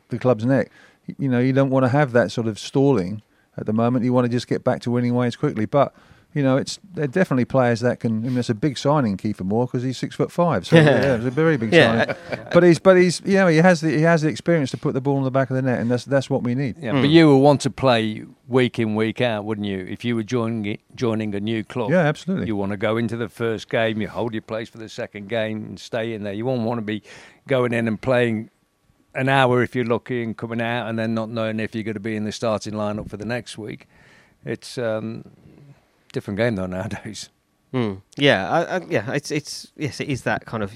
the club's neck, you know, you don't want to have that sort of stalling at the moment. You want to just get back to winning ways quickly, but. You know, it's they're definitely players that can. I mean, it's a big signing, Kiefer Moore, because he's six foot five. So yeah, it's a very big Yeah. signing. But he's, but he's, you know, he has the he has the experience to put the ball in the back of the net, and that's that's what we need. Yeah, but you will want to play week in, week out, wouldn't you? If you were joining joining a new club, Yeah, absolutely. You want to go into the first game, you hold your place for the second game, and stay in there. You won't want to be going in and playing an hour if you're lucky and coming out, and then not knowing if you're going to be in the starting lineup for the next week. It's um, different game though nowadays. Mm. Yeah, I, I, yeah. It's it's yes, it is that kind of.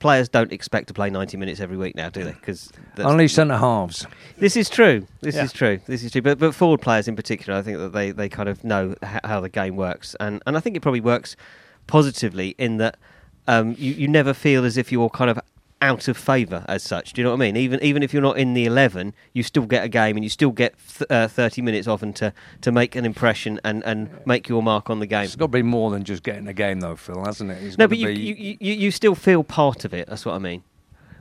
Players don't expect to play ninety minutes every week now, do they? Because Only centre halves. This is true. This Yeah. is true. This is true. But but forward players in particular, I think that they, they kind of know how the game works, and and I think it probably works positively in that um, you you never feel as if you're kind of out of favour as such. Do you know what I mean? Even even if you're not in the eleven, you still get a game and you still get th- uh, thirty minutes often to, to make an impression and, and make your mark on the game. It's got to be more than just getting a game, though, Phil, hasn't it? It's No, but you, be- you, you you still feel part of it. That's what I mean.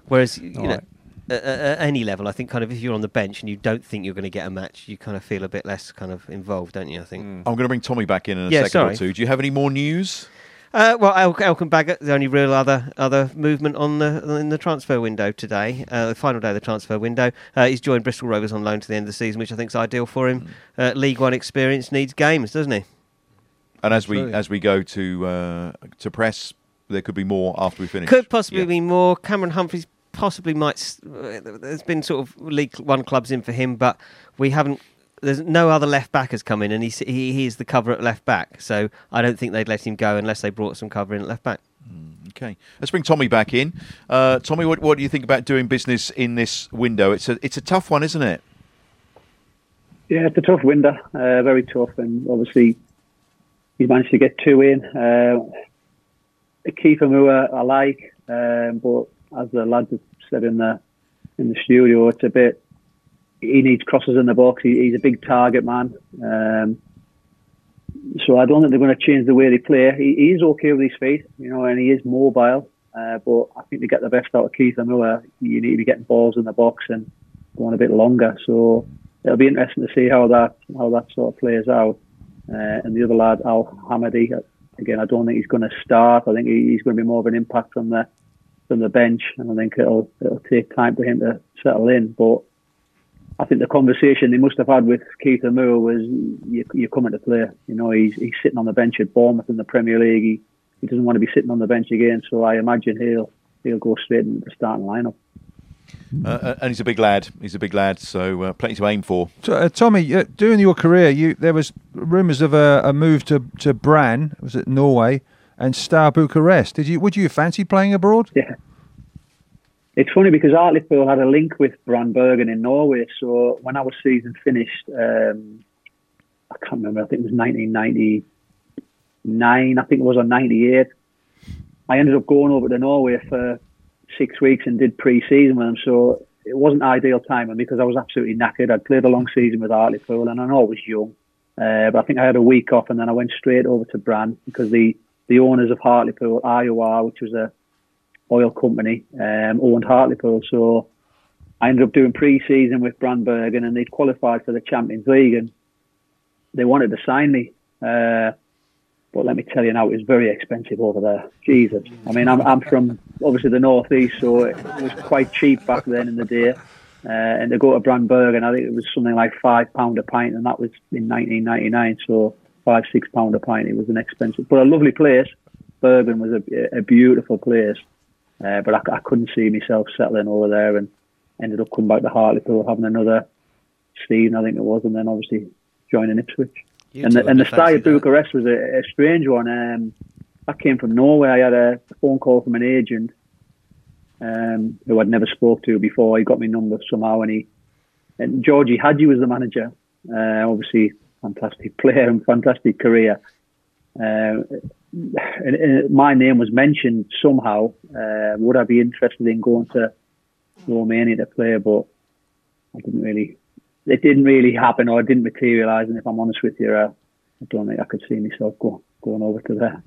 Whereas you know, Alright. at, at at any level, I think kind of if you're on the bench and you don't think you're going to get a match, you kind of feel a bit less kind of involved, don't you? I think. I'm going to bring Tommy back in in a Yeah, second sorry. or two. Do you have any more news? Uh, well, El- Elkan Baggott, the only real other other movement on the in the transfer window today, uh, the final day of the transfer window. Uh, he's joined Bristol Rovers on loan to the end of the season, which I think is ideal for him. Uh, League One experience needs games, doesn't he? And as we as we go to uh, to press, there could be more after we finish. Could possibly Yeah. be more. Cameron Humphreys possibly might. s- uh, There's been sort of League One clubs in for him, but we haven't. There's no other left back has come in, and he's, he he is the cover at left back. So I don't think they'd let him go unless they brought some cover in at left back. Okay, let's bring Tommy back in. Uh, Tommy, what, what do you think about doing business in this window? It's a it's a tough one, isn't it? Yeah, it's a tough window, uh, very tough, and obviously he managed to get two in. Uh, Kiefer Moore, I like, um, but as the lads have said in the in the studio, it's a bit. He needs crosses in the box. He, he's a big target man. Um, so I don't think they're going to change the way they play. He, he's okay with his feet, you know, and he is mobile. Uh, but I think to get the best out of Keith and Miller, you need to be getting balls in the box and going a bit longer. So it'll be interesting to see how that how that sort of plays out. Uh, and the other lad, Al Hamadi, uh, again, I don't think he's going to start. I think he, he's going to be more of an impact from the from the bench, and I think it'll it'll take time for him to settle in. But I think the conversation they must have had with Kiefer Moore was, you, "You're coming to play." You know, he's he's sitting on the bench at Bournemouth in the Premier League. He, he doesn't want to be sitting on the bench again. So I imagine he'll he'll go straight into the starting lineup. Uh, and he's a big lad. He's a big lad, so uh, plenty to aim for. So, uh, Tommy, uh, during your career, you there was rumours of a, a move to to Brann, was it Norway, and Steaua Bucharest? Did you would you fancy playing abroad? Yeah. It's funny because Hartlepool had a link with Brann Bergen in Norway. So when our season finished, um, I can't remember. I think it was 1999. I think it was on 98. I ended up going over to Norway for six weeks and did pre-season with them. So it wasn't ideal timing because I was absolutely knackered. I'd played a long season with Hartlepool, and I know I was young, uh, but I think I had a week off, and then I went straight over to Brann because the the owners of Hartlepool, IOR, which was a oil company, um, owned Hartlepool, so I ended up doing pre-season with Brann Bergen, and they'd qualified for the Champions League, and they wanted to sign me. Uh, but let me tell you now, it was very expensive over there. Jesus. I mean, I'm, I'm from obviously the northeast, so it was quite cheap back then in the day. Uh, and to go to Brann Bergen, I think it was something like five pound a pint, and that was in 1999. So five, six pound a pint. It was an expensive, but a lovely place. Bergen was a, a beautiful place, uh, but I, I, couldn't see myself settling over there, and ended up coming back to Hartlepool, having another season, I think it was, and then obviously joining Ipswich. You and the, and the Steaua Bucharest was a, a strange one. Um, I came from Norway. I had a phone call from an agent um, who I'd never spoke to before. He got my number somehow, and he and Gheorghe Hagi was the manager. Uh, obviously, fantastic player and fantastic career. Uh, and, and my name was mentioned somehow. Uh, would I be interested in going to Romania to play? But I didn't really it didn't really happen or it didn't materialise. And if I'm honest with you, uh, I don't think I could see myself go, going over to there.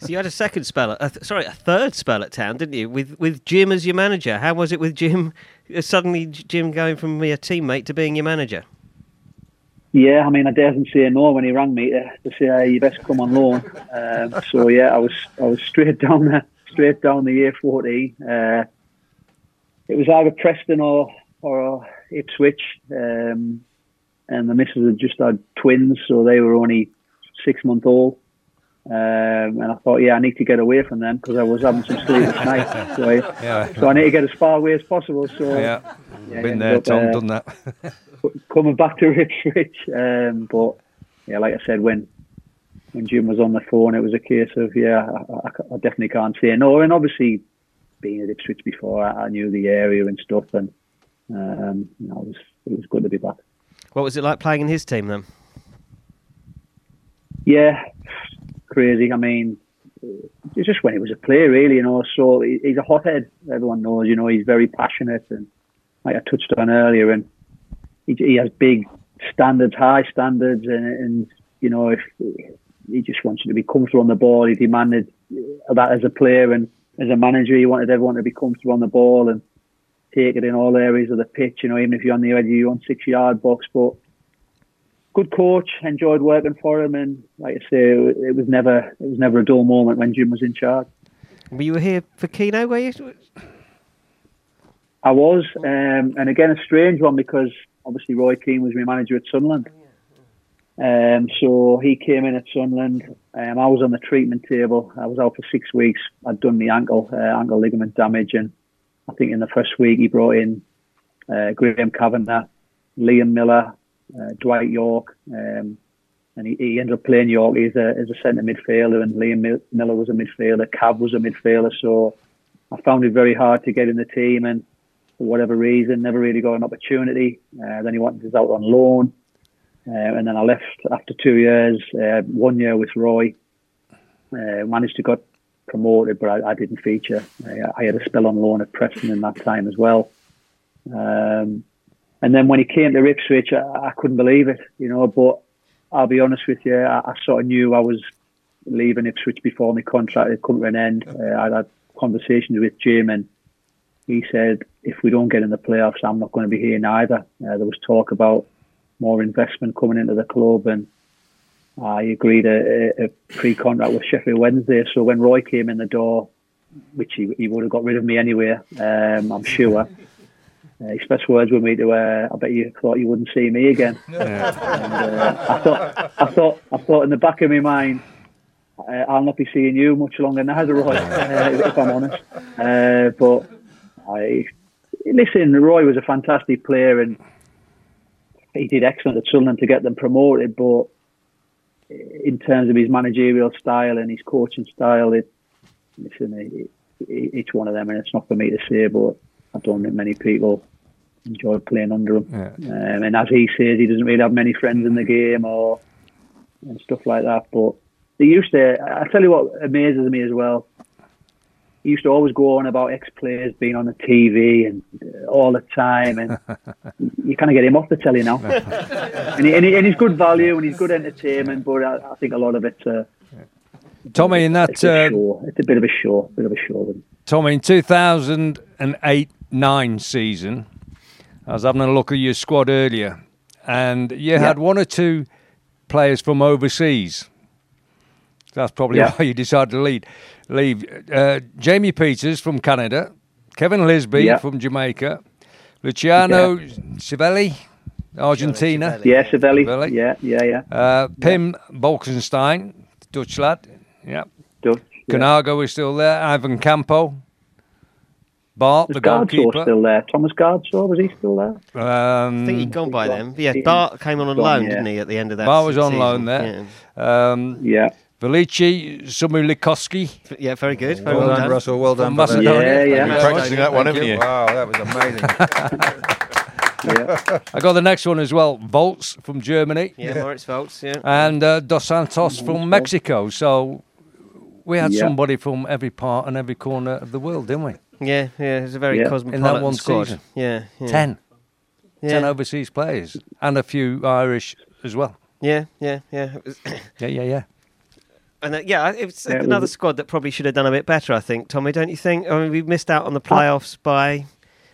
So you had a second spell, at, sorry, a third spell at town, didn't you? With with Jim as your manager. How was it with Jim? Uh, suddenly, Jim going from being a teammate to being your manager. Yeah, I mean, I didn't say no when he rang me to, to say hey, you best come on loan. Um, so yeah, I was I was straight down the straight down the A14. Uh, it was either Preston or or Ipswich, um, and the missus had just had twins, so they were only six months old. Um, and I thought, yeah, I need to get away from them because I was having some sleepless nights. So I, yeah. so I need to get as far away as possible. So yeah, yeah been there, up, Tom, uh, done that. coming back to Ipswich, um, but yeah, like I said, when when Jim was on the phone, it was a case of yeah, I, I, I definitely can't say no. And obviously, being at Ipswich before, I, I knew the area and stuff, and um, you know, it was it was good to be back. What was it like playing in his team then? Yeah, crazy. I mean, it's just when he was a player, really. You know, so he's a hothead. Everyone knows. You know, he's very passionate, and like I touched on earlier, and he, he has big standards, high standards, and, and you know, if he just wants you to be comfortable on the ball, he demanded that as a player and as a manager, he wanted everyone to be comfortable on the ball and take it in all areas of the pitch, you know, even if you're on the edge of your own six yard box. But good coach, enjoyed working for him, and like I say, it was never it was never a dull moment when Jim was in charge. Were you here for Keno? Were you? I was, um, and again a strange one because obviously Roy Keane was my manager at Sunderland. Um, so he came in at Sunderland. Um, I was on the treatment table. I was out for six weeks. I'd done my ankle uh, ankle ligament damage, and I think in the first week he brought in uh, Graham Kavanagh, Liam Miller, uh, Dwight Yorke, um, and he, he, ended up playing Yorke as a, as a centre midfielder, and Liam Miller was a midfielder, Cav was a midfielder. So I found it very hard to get in the team, and for whatever reason, never really got an opportunity. Uh, then he wanted us out on loan, uh, and then I left after two years, uh, one year with Roy. Uh, managed to get promoted, but I, I didn't feature. I, I, had a spell on loan at Preston in that time as well. Um, and then when he came to Ipswich, I, I, couldn't believe it, you know. But I'll be honest with you, I, I, sort of knew I was leaving Ipswich before my contract had come to an end. Uh, I had conversations with Jim, and he said, if we don't get in the playoffs, I'm not going to be here neither. Uh, there was talk about more investment coming into the club, and I agreed a, a pre-contract with Sheffield Wednesday. So when Roy came in the door, which he, he would have got rid of me anyway, um, I'm sure. Uh, his first words were me to, uh, "I bet you thought you wouldn't see me again." Yeah. And, uh, I thought, I thought, I thought in the back of my mind, uh, I'll not be seeing you much longer neither, Roy, uh, if I'm honest. Uh, but I listen. Roy was a fantastic player, and he did excellent at Sunderland to get them promoted. But in terms of his managerial style and his coaching style, it, listen, it, it, it's one of them, and it's not for me to say, but I don't think many people enjoy playing under him. Yeah. Um, and as he says, he doesn't really have many friends in the game or and stuff like that. But they used to. I tell you what amazes me as well. He used to always go on about ex players being on the TV and uh, all the time, and you kind of get him off the telly now. and, he, and, he, and he's good value and he's good entertainment, but I, I think a lot of it's uh, Tommy, in that it's a uh, show. It's a bit of a show, bit of a show. Tommy, in 2008 9 season, I was having a look at your squad earlier, and you had one or two players from overseas. That's probably Yeah. why you decided to lead, leave. Uh, Jamie Peters from Canada, Kevin Lisbie Yeah. from Jamaica, Luciano Civelli, Argentina, Yeah, Savelli. Savelli. Yeah, yeah, yeah. uh, Pim Balkestein, Dutch lad, yeah. Dutch, yeah. Canago is still there, Ivan Campo, Bart, Was the Gardsaw goalkeeper. still there? Thomas Gardsaw, was he still there? Um, I think he'd gone by then. yeah, He's Bart came on on loan, yeah. didn't he, at the end of that Bart was on season? loan there. Um, Yeah. Veliče Šumulikoski. Yeah. yeah, very good. Very Well well, done, done. Russell. Well done. From for that. Macedonia. Yeah, yeah. You're practicing that one, haven't you? Wow, that was amazing. Yeah. I got the next one as well. Volz from Germany. Yeah, Moritz Volz, yeah. And uh, Dos Santos from Mexico. So we had Yeah. somebody from every part and every corner of the world, didn't we? Yeah, yeah, it's a very Yeah. cosmopolitan one squad. season. Yeah, yeah. Ten. Yeah. Ten overseas players. And a few Irish as well. Yeah, yeah, yeah. Yeah, yeah, yeah. And uh, yeah, it's Yeah, it was- another squad that probably should have done a bit better. I think, Tommy, don't you think? I mean, we missed out on the playoffs by,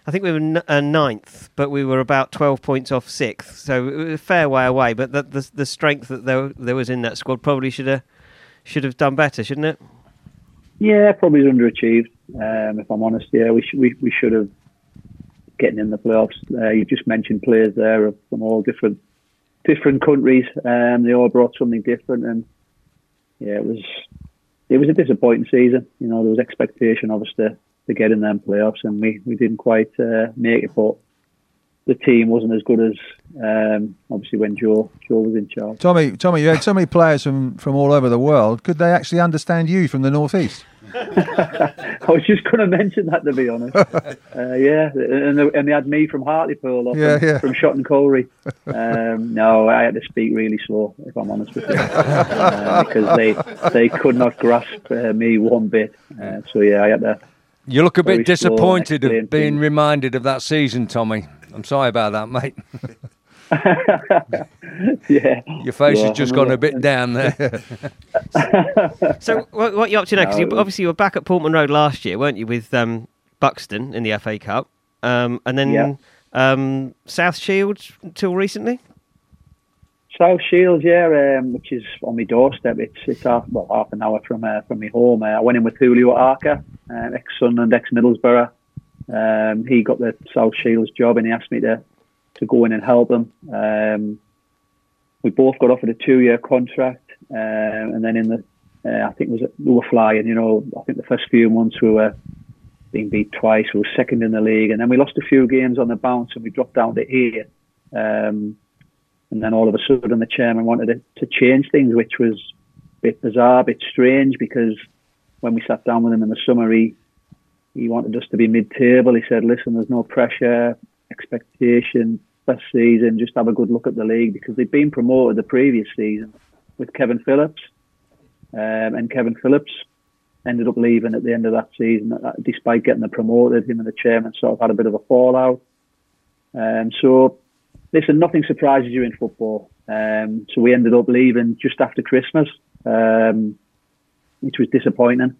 I think we were n- uh, ninth, but we were about twelve points off sixth, so it was a fair way away. But the the, the strength that there there was in that squad probably should have should have done better, shouldn't it? Yeah, probably underachieved. Um, if I'm honest, yeah, we should we, we should have getting in the playoffs. Uh, you just mentioned players there from all different different countries. Um, they all brought something different, and yeah, it was it was a disappointing season. You know, there was expectation of us to, to get in them playoffs, and we, we didn't quite uh, make it. But the team wasn't as good as um, obviously when Joe Joe was in charge. Tommy, Tommy, you had so many players from, from all over the world. Could they actually understand you from the northeast? I was just going to mention that to be honest. uh, yeah, and they, and they had me from Hartlepool or Yeah, from, yeah. from Shotton Colliery. Um, no, I had to speak really slow, if I'm honest with you, uh, because they they could not grasp uh, me one bit. Uh, so yeah, I had to. You look a bit disappointed of being things. reminded of that season, Tommy. I'm sorry about that, mate. Yeah, Your face Yeah, has just gone a bit down there. So what, what you up to now? Because No, you obviously you were back at Portman Road last year, weren't you, with um, Buxton in the FA Cup, um, and then Yeah. um, South Shields until recently. South Shields, yeah, um, which is on my doorstep. It's it's half well half an hour from uh, from my home. Uh, I went in with Julio Arca, uh, ex Sunderland, ex Middlesbrough. Um, he got the South Shields job, and he asked me to to go in and help him. Um, we both got offered a two year contract, um, and then in the uh, I think it was we were flying. You know, I think the first few months we were being beat twice. We were second in the league, and then we lost a few games on the bounce, and we dropped down to eight. Um, and then all of a sudden, the chairman wanted to, to change things, which was a bit bizarre, a bit strange, because when we sat down with him in the summer, he he wanted us to be mid-table. He said, "Listen, there's no pressure, expectation, first season. Just have a good look at the league because they'd been promoted the previous season with Kevin Phillips, um, and Kevin Phillips ended up leaving at the end of that season, uh, despite getting the promoted. Him and the chairman sort of had a bit of a fallout. Um, so, listen, nothing surprises you in football. Um, so we ended up leaving just after Christmas, um, which was disappointing.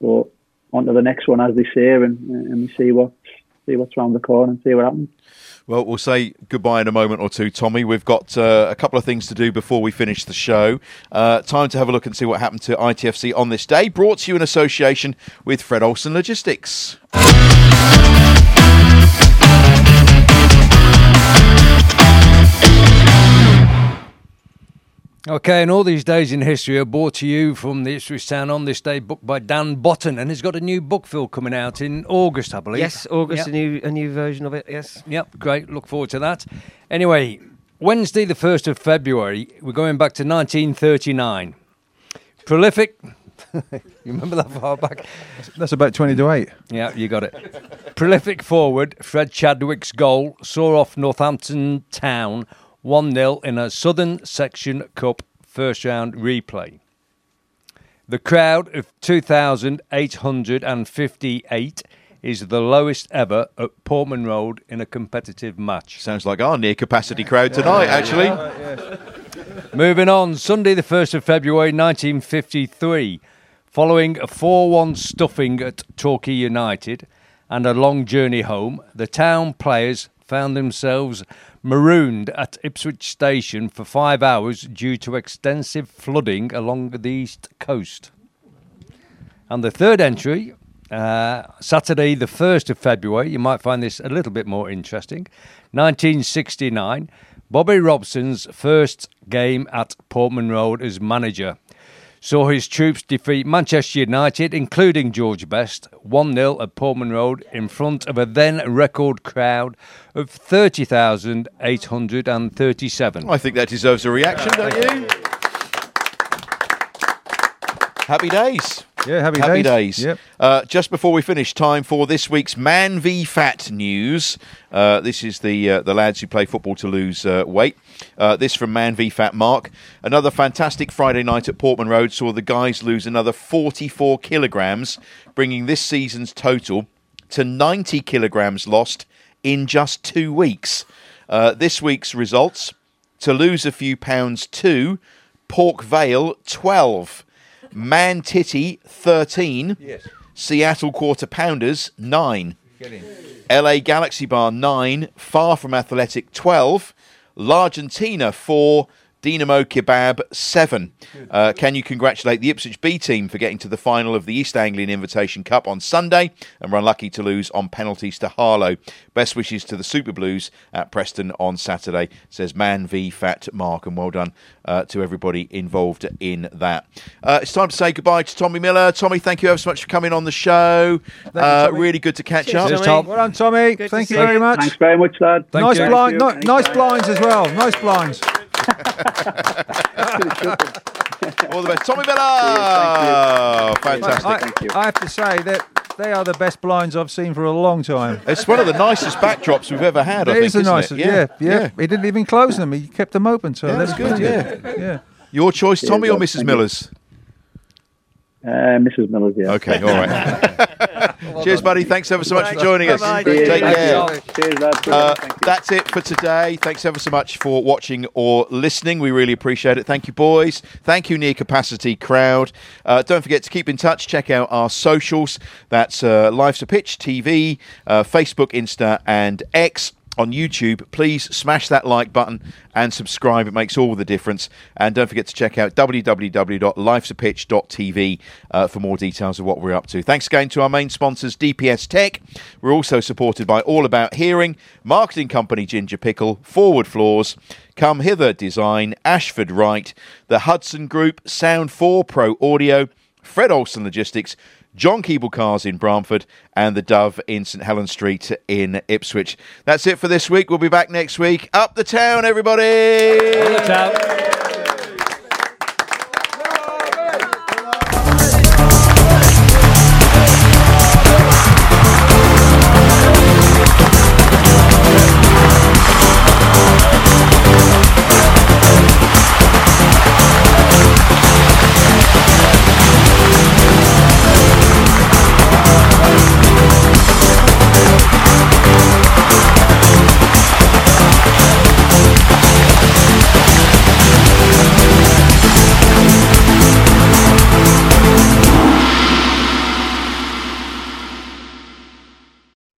But on to the next one, as they say, and, and we see what see what's round the corner and see what happens. Well, we'll say goodbye in a moment or two, Tommy. We've got uh, a couple of things to do before we finish the show. Uh, time to have a look and see what happened to ITFC on this day. Brought to you in association with Fred Olsen Logistics. Okay, and all these days in history are brought to you from the History Town on this day, book by Dan Botton, and he's got a new book, Phil, coming out in August, I believe. Yes, August, Yep. a new a new version of it. Yes. Yep, great. Look forward to that. Anyway, Wednesday, the 1st of February, we're going back to 1939. Prolific. you remember that far back? That's about 20 to 8. Yeah, you got it. Prolific forward, Fred Chadwick's goal saw off Northampton Town 1 0 in a Southern Section Cup first round replay. The crowd of 2,858 is the lowest ever at Portman Road in a competitive match. Sounds like our near capacity crowd tonight, actually. Moving on, Sunday, the 1st of February 1953. Following a 4 1 stuffing at Torquay United and a long journey home, the town players found themselves marooned at Ipswich Station for five hours due to extensive flooding along the east coast. And the third entry, uh, Saturday, the 1st of February, you might find this a little bit more interesting. 1969, Bobby Robson's first game at Portman Road as manager saw his troops defeat Manchester United, including George Best, 1 0 at Portman Road in front of a then record crowd of 30,837. I think that deserves a reaction, uh, don't you? Happy days. Yeah, happy, Happy days. days. Yep. Uh, just before we finish, time for this week's Man v Fat news. Uh, this is the uh, the lads who play football to lose uh, weight. Uh, this from Man v Fat Mark. Another fantastic Friday night at Portman Road saw the guys lose another 44 kilograms, bringing this season's total to 90 kilograms lost in just two weeks. Uh, this week's results: to lose a few pounds, two. Pork Vale, 12. Man Titty, 13. Yes. Seattle Quarter Pounders, 9. LA Galaxy Bar, 9. Far From Athletic, 12. L'Argentina, 4. Dynamo Kebab, 7. Uh, can you congratulate the Ipswich B team for getting to the final of the East Anglian Invitation Cup on Sunday and were unlucky to lose on penalties to Harlow? Best wishes to the Super Blues at Preston on Saturday, says Man v Fat Mark, and well done uh, to everybody involved in that. Uh, it's time to say goodbye to Tommy Miller. Tommy, thank you ever so much for coming on the show. Uh, Tommy. really good to catch Cheers, up. Cheers, Tommy. Tom. Well done, Tommy. Good Thank you very you. much. Thanks very much, lad. Thank nice you. blind, no, Thank nice you. blinds as well. Nice blinds. All the best. Tommy Miller! Thank Fantastic. I, Thank you. I have to say that they are the best blinds I've seen for a long time. It's one of the nicest backdrops we've ever had, I It think, is the isn't nicest. it? Yeah, yeah, He didn't even close them. He kept them open. So Yeah, that's that's good, good. Yeah, yeah. Your choice, Tommy, or Mrs. Miller's? Uh, Mrs. Miller's, yeah. Okay, all right. Cheers, buddy. Thanks ever so much for joining us. Bye-bye. Take Thank care. you. Cheers, lad. Uh, that's it for today. Thanks ever so much for watching or listening. We really appreciate it. Thank you, boys. Thank you, Near Capacity Crowd. Uh, don't forget to keep in touch. Check out our socials. That's uh, Life's a Pitch TV, uh, Facebook, Insta, and X. On YouTube, please smash that like button and subscribe. It makes all the difference. And don't forget to check out www.lifesapitch.tv uh, for more details of what we're up to. Thanks again to our main sponsors, DPS Tech. We're also supported by All About Hearing, marketing company Ginger Pickle, Fore Wood Floors, Come Hither Design, Ashford Wright, the Hudson Group, Sound 4 Pro Audio, Fred Olson Logistics, John Keeble Cars in Bramford, and the Dove in St Helens Street in Ipswich. That's it for this week. We'll be back next week. Up the town, everybody! Look out.